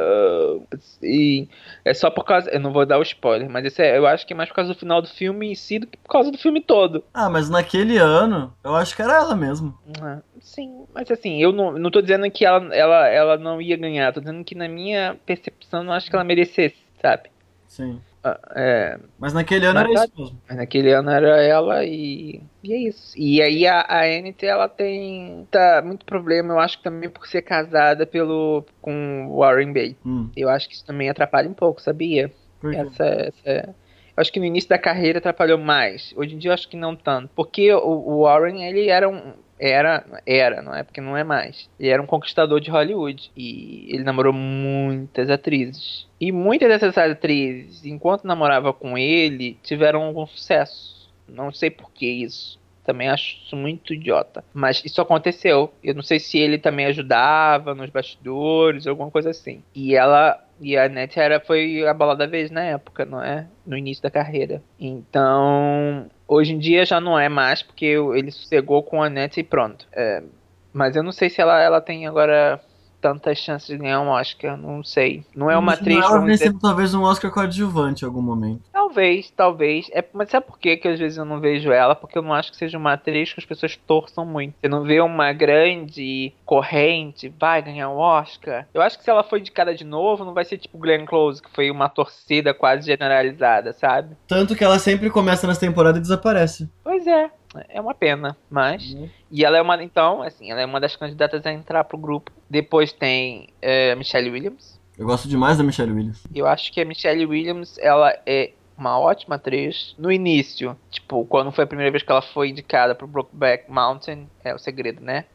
assim. É só por causa. Eu não vou dar o spoiler, mas esse é, eu acho que é mais por causa do final do filme em si do que por causa do filme todo. Ah, mas naquele ano, eu acho que era ela mesmo. Ah, Sim, mas assim, eu não, não tô dizendo que ela, ela, ela não ia ganhar, tô dizendo que na minha percepção eu não acho que ela merecesse, sabe? Sim. Ah, É, Mas naquele ano Mas era isso mesmo. Mas naquele ano era ela e. E é isso. E aí a, a Anity, ela tem tá, muito problema, eu acho que também por ser casada pelo com o Warren Beatty. Hum, Eu acho que isso também atrapalha um pouco, sabia? Essa, essa. Eu acho que no início da carreira atrapalhou mais. Hoje em dia eu acho que não tanto. Porque o, o Warren, ele era um. Era, era, não é porque não é mais. Ele era um conquistador de Hollywood. E ele namorou muitas atrizes. E muitas dessas atrizes, enquanto namorava com ele, tiveram algum sucesso. Não sei por que isso. Também acho isso muito idiota. Mas isso aconteceu. Eu não sei se ele também ajudava nos bastidores, alguma coisa assim. E ela. E a Net era, foi a bola da vez na época, não é? No início da carreira. Então. Hoje em dia já não é mais, porque ele sossegou com a Net e pronto. É, mas eu não sei se ela, ela tem agora tantas chances de ganhar um Oscar. Não sei. Não é uma atriz. Ela dizer- vencendo talvez um Oscar coadjuvante em algum momento. Talvez, talvez. É, mas sabe por que, que às vezes eu não vejo ela? Porque eu não acho que seja uma atriz que as pessoas torçam muito. Você não vê uma grande corrente, vai ganhar um Oscar. Eu acho que se ela for indicada de novo, não vai ser tipo Glenn Close, que foi uma torcida quase generalizada, sabe? Tanto que ela sempre começa nas temporadas e desaparece. Pois é. É uma pena, mas. E ela é uma. Então, assim, ela é uma das candidatas a entrar pro grupo. Depois tem é, Michelle Williams. Eu gosto demais da Michelle Williams. Eu acho que a Michelle Williams, ela é uma ótima atriz. No início, tipo, quando foi a primeira vez que ela foi indicada pro Brokeback Mountain, é o segredo, né?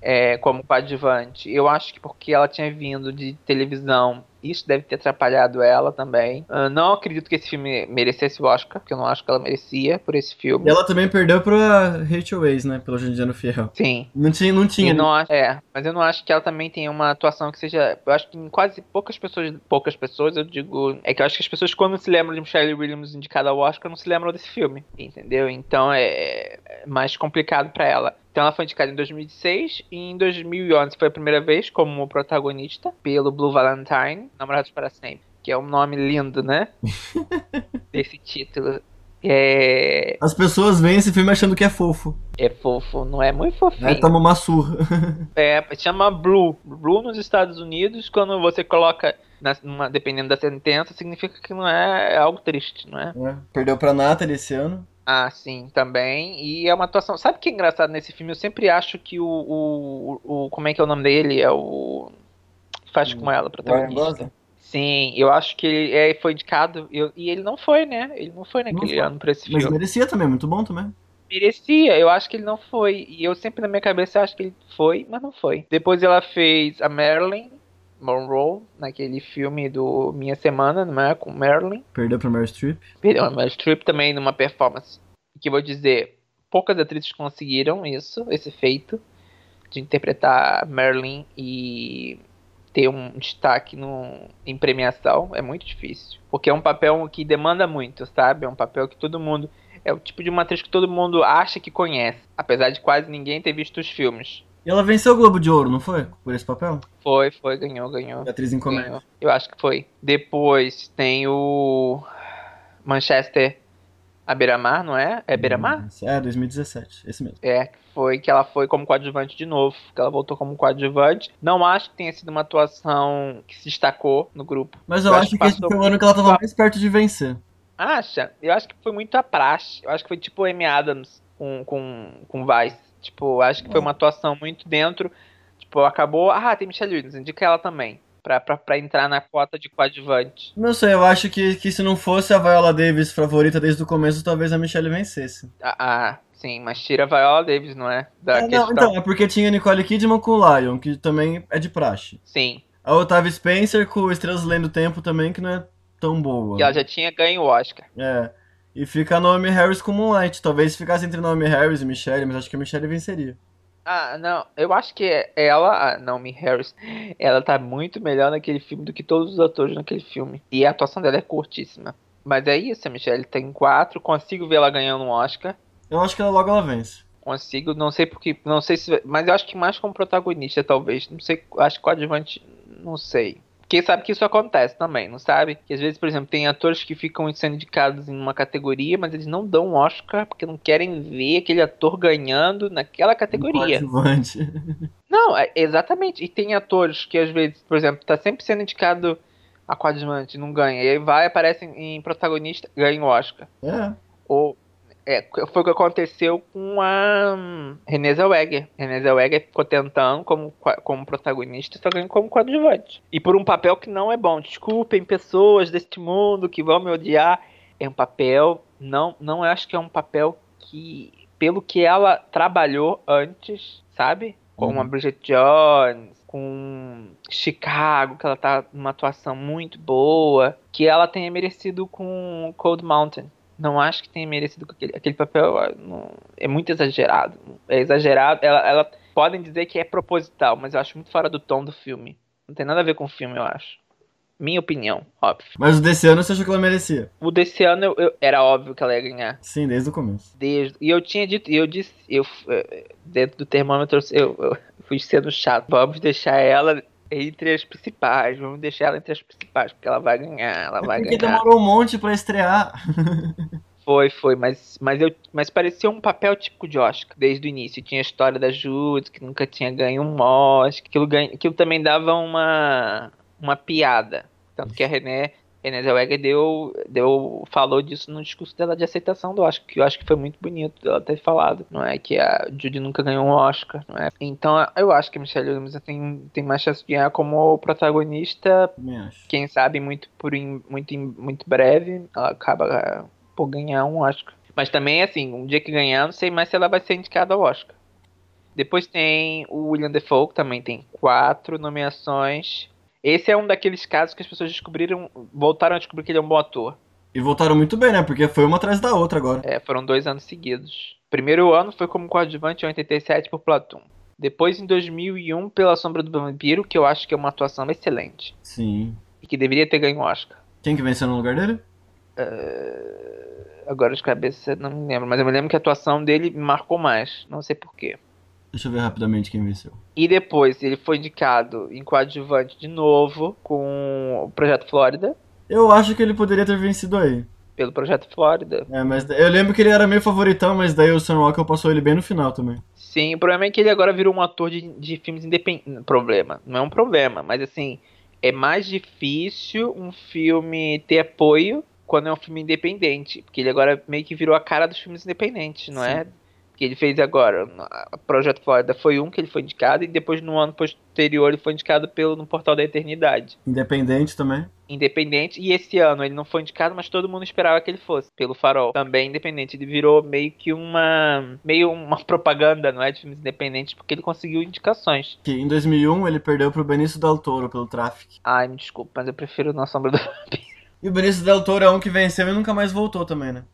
É. É, como coadjuvante. Eu acho que porque ela tinha vindo de televisão, isso deve ter atrapalhado ela também. Ah, não acredito que esse filme merecesse o Oscar, porque eu não acho que ela merecia por esse filme. E ela também perdeu pra Rachel Weisz, né? Pelo Juliano Fiel. Sim. Não tinha, não tinha. Né? não acho, é, mas eu não acho que ela também tenha uma atuação que seja. Eu acho que em quase poucas pessoas, poucas pessoas, eu digo. É que eu acho que as pessoas, quando se lembram de Michelle Williams indicada ao Oscar, não se lembram desse filme, entendeu? Então é, é mais complicado pra ela. Então ela foi indicada em 2006 e em 2011 foi a primeira vez como protagonista pelo Blue Valentine, Namorados para Sempre, que é um nome lindo, né? Desse título. É, As pessoas veem esse filme achando que é fofo. é fofo, não é muito fofinho. Aí toma uma surra. É, chama Blue. Blue nos Estados Unidos, quando você coloca, na, numa- dependendo da sentença, significa que não é, é algo triste, não é? né? Perdeu pra Natalie esse ano. Ah, sim, também. E é uma atuação. Sabe o que é engraçado nesse filme? Eu sempre acho que o. o, o como é que é o nome dele? É o. Faz com ela, protagonista. Sim, eu acho que ele é, foi indicado. Eu, e ele não foi, né? Ele não foi naquele não foi. ano pra esse filme. Mas merecia também, muito bom também. Merecia, eu acho que ele não foi. E eu sempre na minha cabeça acho que ele foi, mas não foi. Depois ela fez a Marilyn Monroe, naquele filme do Minha Semana, não é? Com Marilyn. Perdeu pra Meryl Streep. Perdeu a Meryl Streep também numa performance. Que vou dizer, poucas atrizes conseguiram isso, esse feito. De interpretar Marilyn e ter um destaque no, em premiação é muito difícil. Porque é um papel que demanda muito, sabe? É um papel que todo mundo é o tipo de uma atriz que todo mundo acha que conhece, apesar de quase ninguém ter visto os filmes. E ela venceu o Globo de Ouro, não foi? Por esse papel? Foi, foi, ganhou, ganhou. atriz em comédia. Ganhou. Eu acho que foi. Depois tem o Manchester a Beira-Mar, não é? É Beira-Mar? É, 2017, esse mesmo. É, foi que ela foi como coadjuvante de novo, que ela voltou como coadjuvante. Não acho que tenha sido uma atuação que se destacou no grupo. Mas eu, eu acho, acho que esse foi o ano que ela tava mais perto de vencer. Acha? Eu acho que foi muito a praxe. Eu acho que foi tipo Amy Adams com, com, com Vice. Tipo, acho que foi uma atuação muito dentro. Tipo, acabou. Ah, tem Michelle Williams, indica ela também. Pra, pra, pra entrar na cota de coadjuvante. Não sei, eu acho que, que se não fosse a Viola Davis favorita desde o começo, talvez a Michelle vencesse. Ah, ah sim, mas tira a Viola Davis, não é? Da é não, então, é porque tinha Nicole Kidman com o Lion, que também é de praxe. Sim. A Otávia Spencer com Estrelas Lendo Tempo também, que não é tão boa. E ela já tinha ganho o Oscar. É. E fica Naomi Harris com Moonlight. Talvez ficasse entre Naomi Harris e Michelle, mas acho que a Michelle venceria. Ah, não. Eu acho que ela, a Naomi Harris, ela tá muito melhor naquele filme do que todos os atores naquele filme. E a atuação dela é curtíssima. Mas é isso, a Michelle tem quatro. Consigo ver ela ganhando um Oscar. Eu acho que ela logo ela vence. Consigo, não sei porque. Não sei se. Mas eu acho que mais como protagonista, talvez. Não sei. Acho que coadjuvante. Não sei. Porque sabe que isso acontece também, não sabe? Que às vezes, por exemplo, tem atores que ficam sendo indicados em uma categoria, mas eles não dão um Oscar porque não querem ver aquele ator ganhando naquela categoria. Não, é, exatamente. E tem atores que às vezes, por exemplo, tá sempre sendo indicado a coadjuvante, não ganha. E aí vai, aparece em protagonista, ganha o Oscar. É. Ou é, foi o que aconteceu com a um, Renée Zellweger. Renée Zellweger ficou tentando como, como protagonista, só ganhou como coadjuvante. E por um papel que não é bom. Desculpem pessoas deste mundo que vão me odiar. É um papel, não, não acho que é um papel que, pelo que ela trabalhou antes, sabe? Com uhum. a Bridget Jones, com Chicago, que ela tá numa atuação muito boa, que ela tenha merecido com Cold Mountain não acho que tenha merecido aquele, aquele papel. Ah, não, é muito exagerado. É exagerado. Ela, ela podem dizer que é proposital, mas eu acho muito fora do tom do filme. Não tem nada a ver com o filme, eu acho. Minha opinião, óbvio. Mas o desse ano você achou que ela merecia? O desse ano eu, eu, era óbvio que ela ia ganhar. Sim, desde o começo. Desde, e eu tinha dito, eu disse, eu eh, dentro do termômetro, eu, eu fui sendo chato. Vamos deixar ela entre as principais. Vamos deixar ela entre as principais, porque ela vai ganhar, ela é vai porque ganhar. demorou um monte para estrear. Foi, foi, mas, mas, eu, mas parecia um papel típico de Oscar desde o início. Tinha a história da Judy, que nunca tinha ganho um Oscar. Aquilo, ganha, aquilo também dava uma, uma piada. Tanto que a René, René Zellweger deu, deu, falou disso no discurso dela de aceitação do Oscar, que eu acho que foi muito bonito ela ter falado, não é? Que a Judy nunca ganhou um Oscar, não é? Então eu acho que a Michelle Williams tem, tem mais chance de ganhar como protagonista. Quem sabe muito por in, muito, muito breve, ela acaba por ganhar um Oscar. Mas também, assim, um dia que ganhar, não sei mais se ela vai ser indicada ao Oscar. Depois tem o William Defoe, que também tem quatro nomeações. Esse é um daqueles casos que as pessoas descobriram, voltaram a descobrir que ele é um bom ator. E voltaram muito bem, né? Porque foi uma atrás da outra agora. É, foram dois anos seguidos. Primeiro ano foi como coadjuvante em 87 por Platoon. Depois, em 2001, pela Sombra do Vampiro, que eu acho que é uma atuação excelente. Sim. E que deveria ter ganho o Oscar. Quem que venceu no lugar dele? Uh, agora de cabeça não me lembro, mas eu me lembro que a atuação dele me marcou mais. Não sei porquê. Deixa eu ver rapidamente quem venceu. E depois ele foi indicado em coadjuvante de novo com o Projeto Flórida. Eu acho que ele poderia ter vencido aí. Pelo Projeto Flórida. É, mas eu lembro que ele era meio favoritão, mas daí o Sam Rockwell passou ele bem no final também. Sim, o problema é que ele agora virou um ator de, de filmes independentes. Problema. Não é um problema, mas assim é mais difícil um filme ter apoio quando é um filme independente. Porque ele agora meio que virou a cara dos filmes independentes, não? Sim. é? Que ele fez agora. O Projeto Florida foi um que ele foi indicado e depois no ano posterior ele foi indicado pelo no Portal da Eternidade. Independente também. Independente e esse ano ele não foi indicado, mas todo mundo esperava que ele fosse pelo Farol. Também independente, ele virou meio que uma meio uma propaganda, não é, de filmes independentes, porque ele conseguiu indicações. Que em 2001 ele perdeu pro Benício Del Toro pelo Traffic. Ai, me desculpa, mas eu prefiro Na Sombra do Vampiro. E o Benício Del Toro é um que venceu e nunca mais voltou também, né?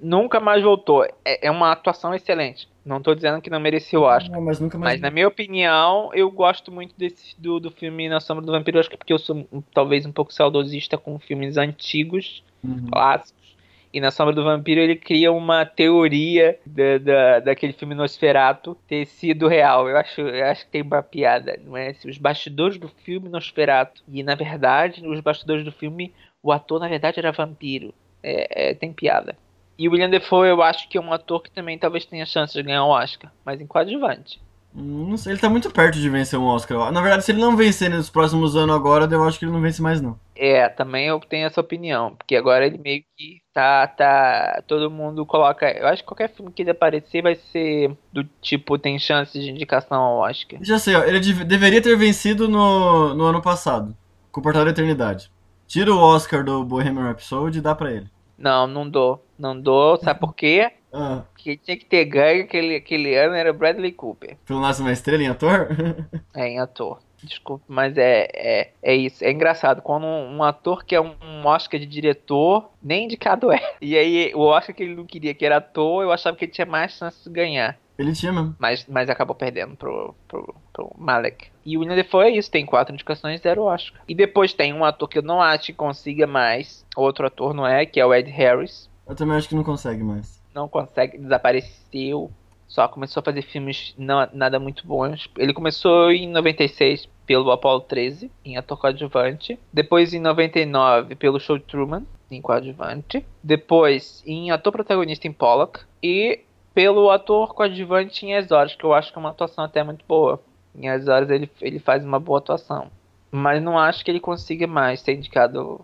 Nunca mais voltou. É, é uma atuação excelente. Não tô dizendo que não merecia o Oscar. Não, mas nunca mais. Mas na minha opinião, eu gosto muito desse do, do filme Na Sombra do Vampiro, acho que porque eu sou talvez um pouco saudosista com filmes antigos, Uhum. clássicos. E Na Sombra do Vampiro ele cria uma teoria da, da, daquele filme Nosferatu ter sido real. Eu acho, eu acho que tem uma piada, não é? Os bastidores do filme Nosferatu. E na verdade, nos bastidores do filme, o ator na verdade era vampiro. É, é, tem piada. E o William Defoe eu acho que é um ator que também talvez tenha chance de ganhar o Oscar, mas em coadjuvante. Hum, Não sei, ele tá muito perto de vencer um Oscar. Na verdade, se ele não vencer nos próximos anos agora, eu acho que ele não vence mais, não. É, também eu tenho essa opinião, porque agora ele meio que tá, tá, todo mundo coloca, eu acho que qualquer filme que ele aparecer vai ser do tipo, tem chance de indicação ao Oscar. Já sei, ó, ele dev- deveria ter vencido no, no ano passado, com o Portal da Eternidade. Tira o Oscar do Bohemian Rhapsody e dá pra ele. Não, não dou, não dou, sabe por quê? Ah, Porque tinha que ter ganho aquele, aquele ano era Bradley Cooper, pelo Nasce Uma Estrela em ator? é, em ator. Desculpa, mas é, é, é isso. É engraçado. Quando um, um ator que é um, um Oscar de diretor, nem indicado é. E aí, o Oscar que ele não queria, que era ator, eu achava que ele tinha mais chance de ganhar. Ele tinha mesmo. Mas, mas acabou perdendo pro, pro, pro Malek. E o William Defoe é isso, tem quatro indicações, zero Oscar. E depois tem um ator que eu não acho que consiga mais, outro ator não é, que é o Ed Harris. Eu também acho que não consegue mais. Não consegue, desapareceu. Só começou a fazer filmes não, nada muito bons. Ele começou em 96 pelo Apollo 13, em ator coadjuvante. Depois em 99 pelo Show Truman, em coadjuvante. Depois em ator protagonista em Pollock. E pelo ator coadjuvante em As Horas, que eu acho que é uma atuação até muito boa. Em As Horas ele, ele faz uma boa atuação. Mas não acho que ele consiga mais ser indicado.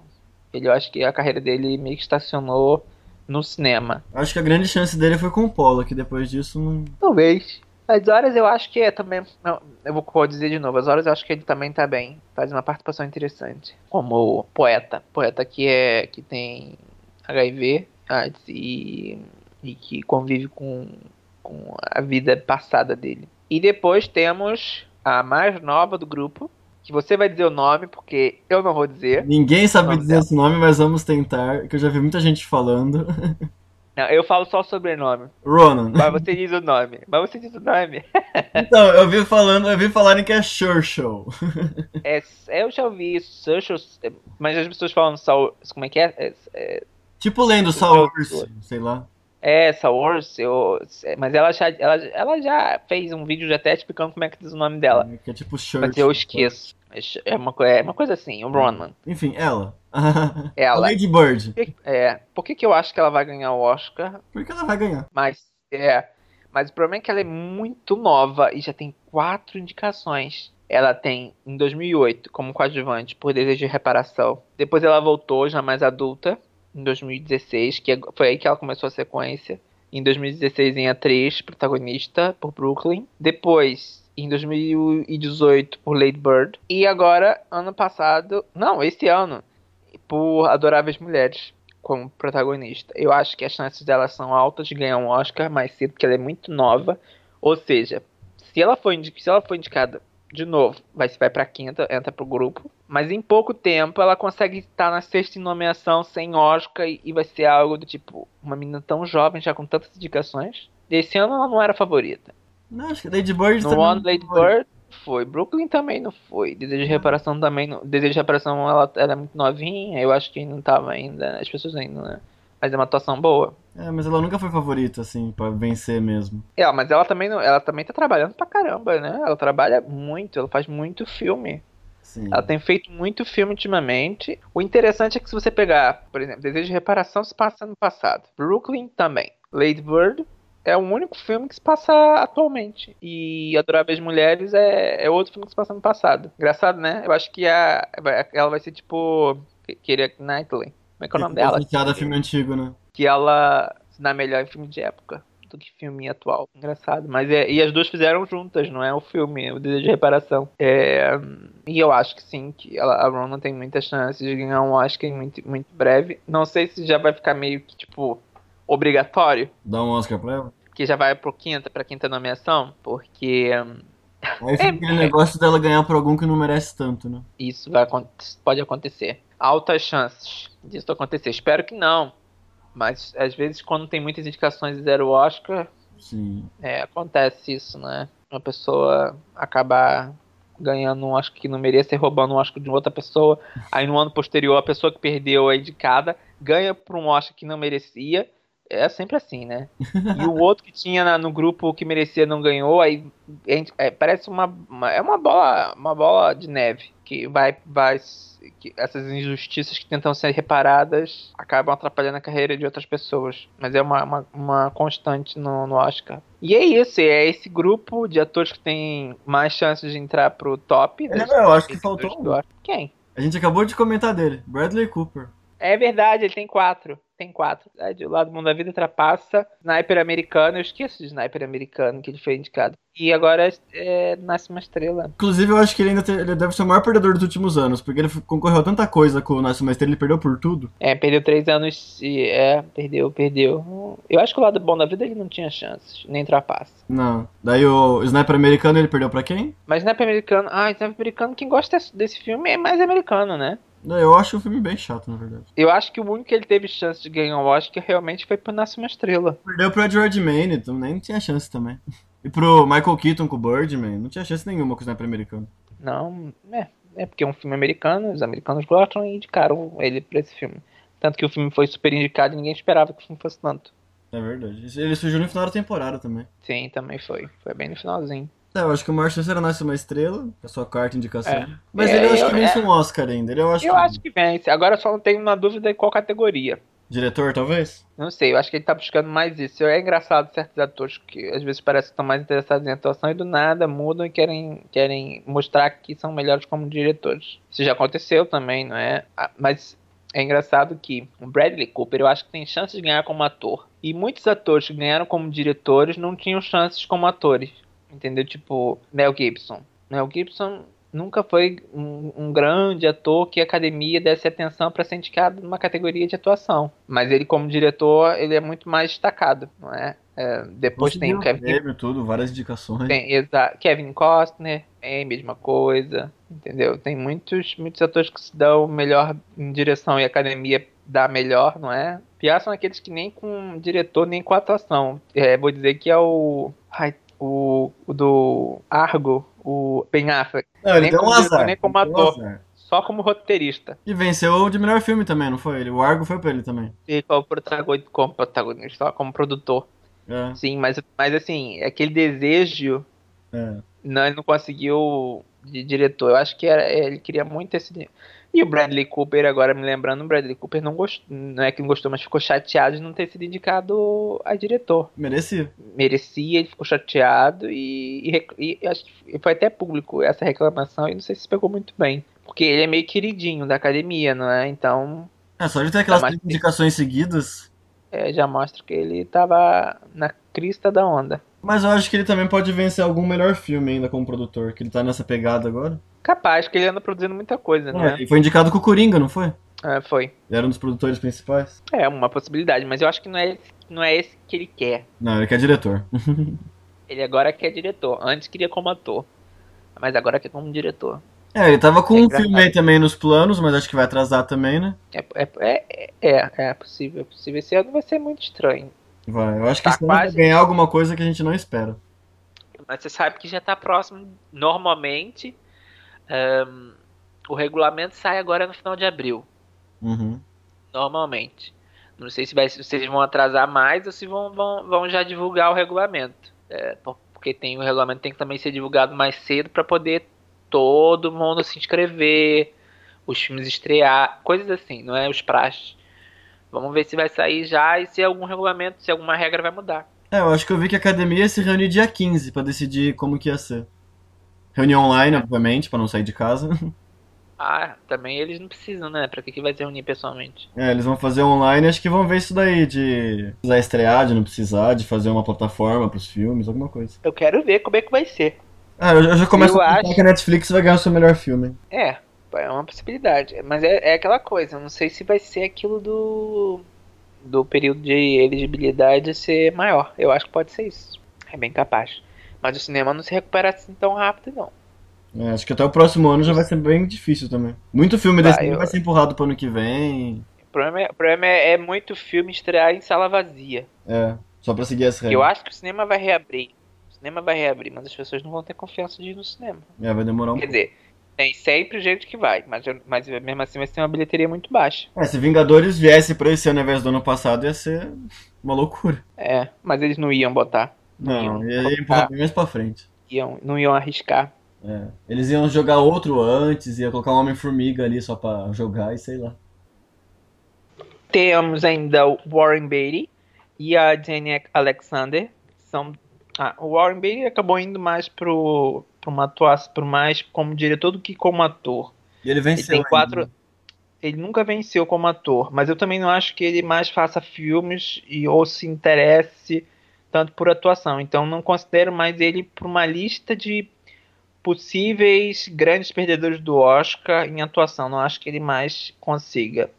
Ele, eu acho que a carreira dele meio que estacionou no cinema. Acho que a grande chance dele foi com o Polo, que depois disso não. Talvez. As horas eu acho que é também. Não, eu vou dizer de novo. As horas eu acho que ele também tá bem. Faz uma participação interessante. Como poeta. Poeta que é. que tem HIV AIDS e. e que convive com, com a vida passada dele. E depois temos a mais nova do grupo. Que você vai dizer o nome, porque eu não vou dizer. Ninguém sabe dizer dela. esse nome, mas vamos tentar, que eu já vi muita gente falando. Não, eu falo só o sobrenome. Ronan. Mas você diz o nome. Mas você diz o nome. Então, eu vi falando, eu vi falarem que é Sure Show. É, eu já ouvi isso, social, mas as pessoas falam Saur, como é que é? É, é, Tipo lendo Source, sei lá. É Saurs, eu, mas ela já, ela, ela já fez um vídeo até explicando como é que diz o nome dela. Que é tipo Church. Mas eu esqueço. Mas É uma, é uma coisa assim, o Bronman. Enfim, ela. A Ela. Lady Bird. É, por que, que eu acho que ela vai ganhar o Oscar? Por que ela vai ganhar? Mas é. Mas o problema é que ela é muito nova e já tem quatro indicações. Ela tem em 2008 como coadjuvante por desejo de reparação. Depois ela voltou já mais adulta em 2016, que é- foi aí que ela começou a sequência. Em 2016 em atriz protagonista por Brooklyn. Depois em 2018 por Lady Bird e agora ano passado, não, esse ano por Adoráveis Mulheres como protagonista. Eu acho que as chances dela são altas de ganhar um Oscar mais cedo, porque ela é muito nova. Ou seja, se ela for, se ela for indicada de novo, vai, vai pra quinta, entra pro grupo. Mas em pouco tempo ela consegue estar na sexta nomeação sem Oscar e, e vai ser algo do tipo, uma menina tão jovem, já com tantas indicações. Esse ano ela não era favorita. Não, acho que Lady Bird No também ano não Lady foi. Bird foi. Brooklyn também não foi. Desejo de reparação também não. Desejo de reparação ela, ela é muito novinha. Eu acho que não tava ainda. As pessoas ainda, né? Mas é uma atuação boa. É, mas ela nunca foi favorita, assim, pra vencer mesmo. É, mas ela também não, ela também tá trabalhando pra caramba, né? Ela trabalha muito, ela faz muito filme. Sim. Ela tem feito muito filme ultimamente. O interessante é que se você pegar, por exemplo, Desejo de Reparação se passa no passado. Brooklyn também. Lady Bird é o único filme que se passa atualmente. E Adoráveis Mulheres é, é outro filme que se passa no passado. Engraçado, né? Eu acho que a, ela vai ser tipo. Keira Knightley. Como é que é o nome dela? A filme antigo, né? Que ela se dá melhor em filme de época. do que filme atual. Engraçado. Mas é, e as duas fizeram juntas, não é o filme, o Desejo de Reparação. É, e eu acho que sim, que ela, a Rona tem muitas chances de ganhar um Oscar muito, muito breve. Não sei se já vai ficar meio que, tipo, obrigatório. Dá um Oscar pra ela? Que já vai pro quinta, pra quinta nomeação, porque. Aí fica é, aquele negócio dela ganhar por algum que não merece tanto, né? Isso vai, pode acontecer. Altas chances disso acontecer. Espero que não. Mas às vezes quando tem muitas indicações e zero Oscar, Sim. É, acontece isso, né? Uma pessoa acabar ganhando um Oscar que não merecia, roubando um Oscar de outra pessoa. Aí no ano posterior a pessoa que perdeu a indicada ganha por um Oscar que não merecia é sempre assim, né? E o outro que tinha na, no grupo que merecia não ganhou, aí é, parece uma, uma, é uma bola uma bola de neve que vai vai que essas injustiças que tentam ser reparadas acabam atrapalhando a carreira de outras pessoas. Mas é uma, uma, uma constante no, no Oscar. E é isso, é esse grupo de atores que tem mais chances de entrar pro top. É, eu acho que faltou um. Quem? A gente acabou de comentar dele, Bradley Cooper. É verdade, ele tem quatro. Tem quatro. O lado do mundo da vida ultrapassa. Sniper americano, eu esqueço de Sniper americano que ele foi indicado. E agora é, nasce uma estrela. Inclusive, eu acho que ele ainda ele deve ser o maior perdedor dos últimos anos, porque ele concorreu a tanta coisa com o Nasce uma estrela, ele perdeu por tudo. É, perdeu três anos e. É, perdeu, perdeu. Eu acho que o lado bom da vida ele não tinha chances, nem trapaça. Não. Daí o Sniper americano ele perdeu para quem? Mas Sniper americano. Ah, Sniper americano, quem gosta desse filme é mais americano, né? Eu acho o filme bem chato, na verdade. Eu acho que o único que ele teve chance de ganhar o Oscar realmente foi pro Nasce uma Estrela. Perdeu pro Edward Maine, então nem tinha chance também. E pro Michael Keaton com o Birdman, não tinha chance nenhuma com o Sniper americano. Não, é, é porque é um filme americano, os americanos gostam e indicaram ele pra esse filme. Tanto que o filme foi super indicado e ninguém esperava que o filme fosse tanto. É verdade. Ele surgiu no final da temporada também. Sim, também foi. Foi bem no finalzinho. Eu acho que o Martin será nasce uma estrela, é a sua carta indicação. É. Mas é, ele eu acho que vence é, um Oscar ainda. Ele, eu acho, eu que... acho que vence. Agora só não tenho uma dúvida em qual categoria. Diretor, talvez? Não sei, eu acho que ele tá buscando mais isso. É engraçado certos atores que às vezes parece que estão mais interessados em atuação e do nada mudam e querem, querem mostrar que são melhores como diretores. Isso já aconteceu também, não é? Ah, mas é engraçado que o Bradley Cooper eu acho que tem chances de ganhar como ator. E muitos atores que ganharam como diretores não tinham chances como atores. Entendeu? Tipo, Mel Gibson. Mel Gibson nunca foi um, um, grande ator que a academia desse atenção para ser indicado numa categoria de atuação. Mas ele, como diretor, ele é muito mais destacado, não é? é depois tem o Kevin. Prêmio, tudo, várias indicações. Tem, Kevin Costner, é a mesma coisa, entendeu? Tem muitos, muitos atores que se dão melhor em direção e a academia dá melhor, não é? Pior são aqueles que nem com diretor, nem com atuação. É, vou dizer que é o. Ai, o, o do Argo, o Ben Affleck. Não, ele nem deu um azar. Nem como ator. Um só como roteirista. E venceu de melhor filme também, não foi ele? O Argo foi pra ele também. E como protagonista, como protagonista, como produtor. É. Sim, mas, mas assim, aquele desejo. É. Não, ele não conseguiu de diretor. Eu acho que era, ele queria muito esse. E o Bradley Cooper, agora me lembrando, o Bradley Cooper não gostou, não é que não gostou, mas ficou chateado de não ter sido indicado a diretor. Merecia. Merecia, ele ficou chateado e, e, e acho que foi até público essa reclamação e não sei se pegou muito bem. Porque ele é meio queridinho da academia, não é? Então. É, só de ter aquelas indicações seguidas. É, já mostra que ele tava na crista da onda. Mas eu acho que ele também pode vencer algum melhor filme ainda como produtor, que ele tá nessa pegada agora. Capaz, que ele anda produzindo muita coisa, é, né? E foi indicado com o Coringa, não foi? É, foi. Ele era um dos produtores principais? É, uma possibilidade, mas eu acho que não é, não é esse que ele quer. Não, ele quer diretor. ele agora quer diretor. Antes queria como ator. Mas agora quer como diretor. É, ele tava com é um filme aí também nos planos, mas acho que vai atrasar também, né? É, é, é, é, possível, é possível. Esse ano vai ser muito estranho. Vai, eu acho que tá esse ano vai ganhar alguma coisa que a gente não espera. Mas você sabe que já tá próximo, normalmente, um, o regulamento sai agora no final de abril. Uhum. Normalmente. Não sei se, vai, se vocês vão atrasar mais ou se vão, vão, vão já divulgar o regulamento. É, porque tem o regulamento tem que também ser divulgado mais cedo para poder todo mundo se inscrever, os filmes estrear, coisas assim, não é os praxes. Vamos ver se vai sair já e se algum regulamento, se alguma regra vai mudar. É, eu acho que eu vi que a academia ia se reunir dia 15 para decidir como que ia ser. Reunião online, obviamente, para não sair de casa. Ah, também eles não precisam, né? Pra que, que vai se reunir pessoalmente? É, eles vão fazer online, acho que vão ver isso daí, de precisar estrear, de não precisar, de fazer uma plataforma pros filmes, alguma coisa. Eu quero ver como é que vai ser. Ah, eu, eu já começo Eu a pensar acho- que a Netflix vai ganhar o seu melhor filme. É, é uma possibilidade. Mas é, é aquela coisa, eu não sei se vai ser aquilo do. do período de elegibilidade ser maior. Eu acho que pode ser isso. É bem capaz. Mas o cinema não se recupera assim tão rápido, não. É, acho que até o próximo ano já vai ser bem difícil também. Muito filme Vai, desse ano eu- vai ser empurrado pro ano que vem. O problema, é, o problema é, é muito filme estrear em sala vazia. É, só pra seguir as regras. Eu acho que o cinema vai reabrir. O cinema vai reabrir, mas as pessoas não vão ter confiança de ir no cinema. É, vai demorar um Quer pouco. dizer, tem sempre gente que vai, mas, mas mesmo assim vai ser uma bilheteria muito baixa. É, se Vingadores viesse pra esse ano ao invés do ano passado, ia ser uma loucura. É, mas eles não iam botar. Não, ia colocar, empurrar bem mais pra frente. iam, não iam arriscar. É. Eles iam jogar outro antes, ia colocar um Homem-Formiga ali só pra jogar e sei lá. Temos ainda o Warren Beatty e a Jenny Alexander. São, ah, o Warren Beatty acabou indo mais pro, pro uma atuação, pro mais como diretor do que como ator. E ele Ele venceu. ainda. quatro. Ele nunca venceu como ator, mas eu também não acho que ele mais faça filmes e ou se interesse tanto por atuação. Então não considero mais ele por uma lista de possíveis grandes perdedores do Oscar em atuação. Não acho que ele mais consiga.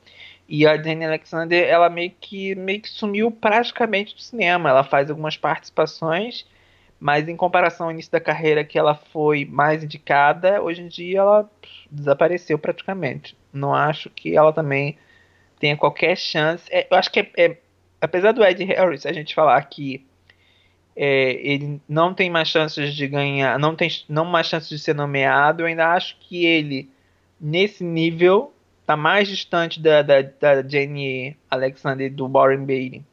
E a Jenny Alexander, ela meio que meio que sumiu praticamente do cinema. Ela faz algumas participações, mas em comparação ao início da carreira que ela foi mais indicada, hoje em dia ela desapareceu praticamente. Não acho que ela também tenha qualquer chance. É, eu acho que é, é- apesar do Ed Harris a gente falar que é, ele não tem mais chances de ganhar, não tem não mais chances de ser nomeado, eu ainda acho que ele nesse nível tá mais distante da, da, da Jenny Alexander e do Warren Beatty.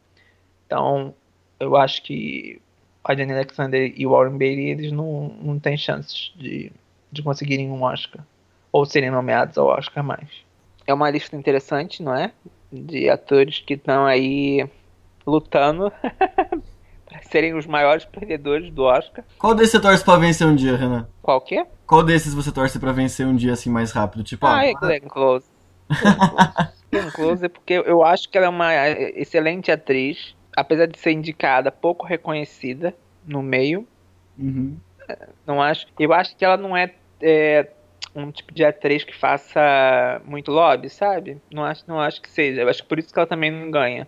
Então, eu acho que a Jenny Alexander e o Warren Beatty eles não, não têm chances de, de conseguirem um Oscar ou serem nomeados ao Oscar mais. É uma lista interessante, não é? De atores que estão aí lutando para serem os maiores perdedores do Oscar. Qual desses você torce pra vencer um dia, Renan? Qual que é? Qual desses você torce pra vencer um dia assim mais rápido? Tipo, Ah, é Glenn Close. Glenn Close. É porque eu acho que ela é uma excelente atriz, apesar de ser indicada, pouco reconhecida no meio. uhum. Não acho. Eu acho que ela não é, é, um tipo de atriz que faça muito lobby, sabe? Não acho, não acho que seja. Eu acho que por isso que ela também não ganha.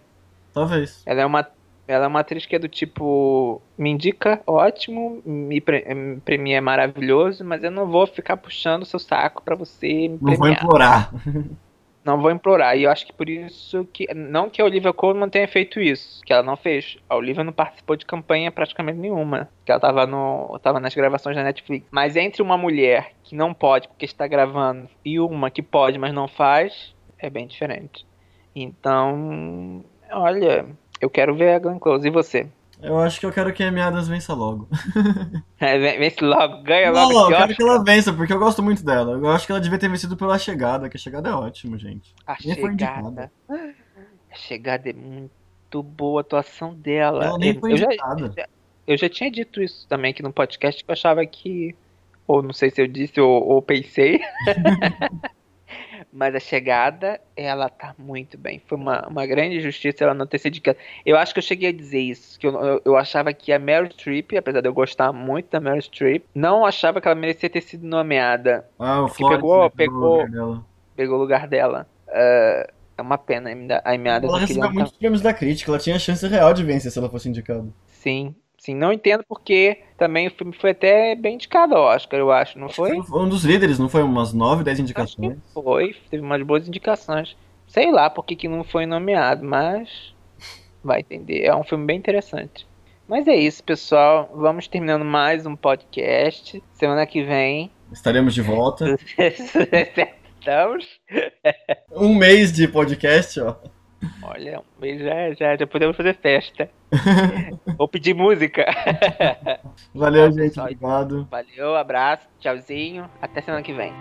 talvez. Ela é uma ela é uma atriz que é do tipo, me indica, ótimo, me, pre me premia é maravilhoso, mas eu não vou ficar puxando o seu saco pra você me Não vou premiar. implorar. Não vou implorar. E eu acho que por isso que. Não que a Olivia Colman tenha feito isso. Que ela não fez. A Olivia não participou de campanha praticamente nenhuma. Que ela tava, no, tava nas gravações da Netflix. Mas entre uma mulher que não pode porque está gravando e uma que pode, mas não faz, é bem diferente. Então. Olha, eu quero ver a Glenn Close. E você? Eu acho que eu quero que a Amy Adams vença logo. É, se logo, ganha Não, logo eu esse quero que ela vença, porque eu gosto muito dela. Eu acho que ela devia ter vencido pela chegada, que a chegada é ótimo, gente. A Nem foi chegada. A chegada é muito boa a atuação dela. Ela nem Eu- foi eu já- indicada. Eu já tinha dito isso também aqui no podcast que eu achava que. Ou não sei se eu disse ou, ou pensei. Mas a chegada, ela tá muito bem. Foi uma, uma grande injustiça ela não ter sido indicada. Eu acho que eu cheguei a dizer isso. Que eu, eu, eu achava que a Meryl Streep, apesar de eu gostar muito da Meryl Streep, não achava que ela merecia ter sido nomeada. Ah, o Que Florence pegou- né, pegou- lugar dela. Pegou o lugar dela. Ah, é uma pena a Amy Adams Ela recebeu muitos prêmios da crítica, ela tinha chance real de vencer se ela fosse indicada. Sim, sim. Não entendo porque também o filme foi até bem indicado ao Oscar, eu acho, não foi? Foi um dos líderes, não foi? Umas 9, 10 Acho que indicações. foi, teve umas boas indicações. Sei lá por que não foi nomeado, mas vai entender. É um filme bem interessante. Mas é isso, pessoal. Vamos terminando mais um podcast. Semana que vem. Estaremos de volta. Estamos. Um mês de podcast, ó. Olha, já, já, já podemos fazer festa. Vou pedir música. Valeu, Tá, gente. pessoal. Obrigado. Valeu, abraço, tchauzinho. Até semana que vem.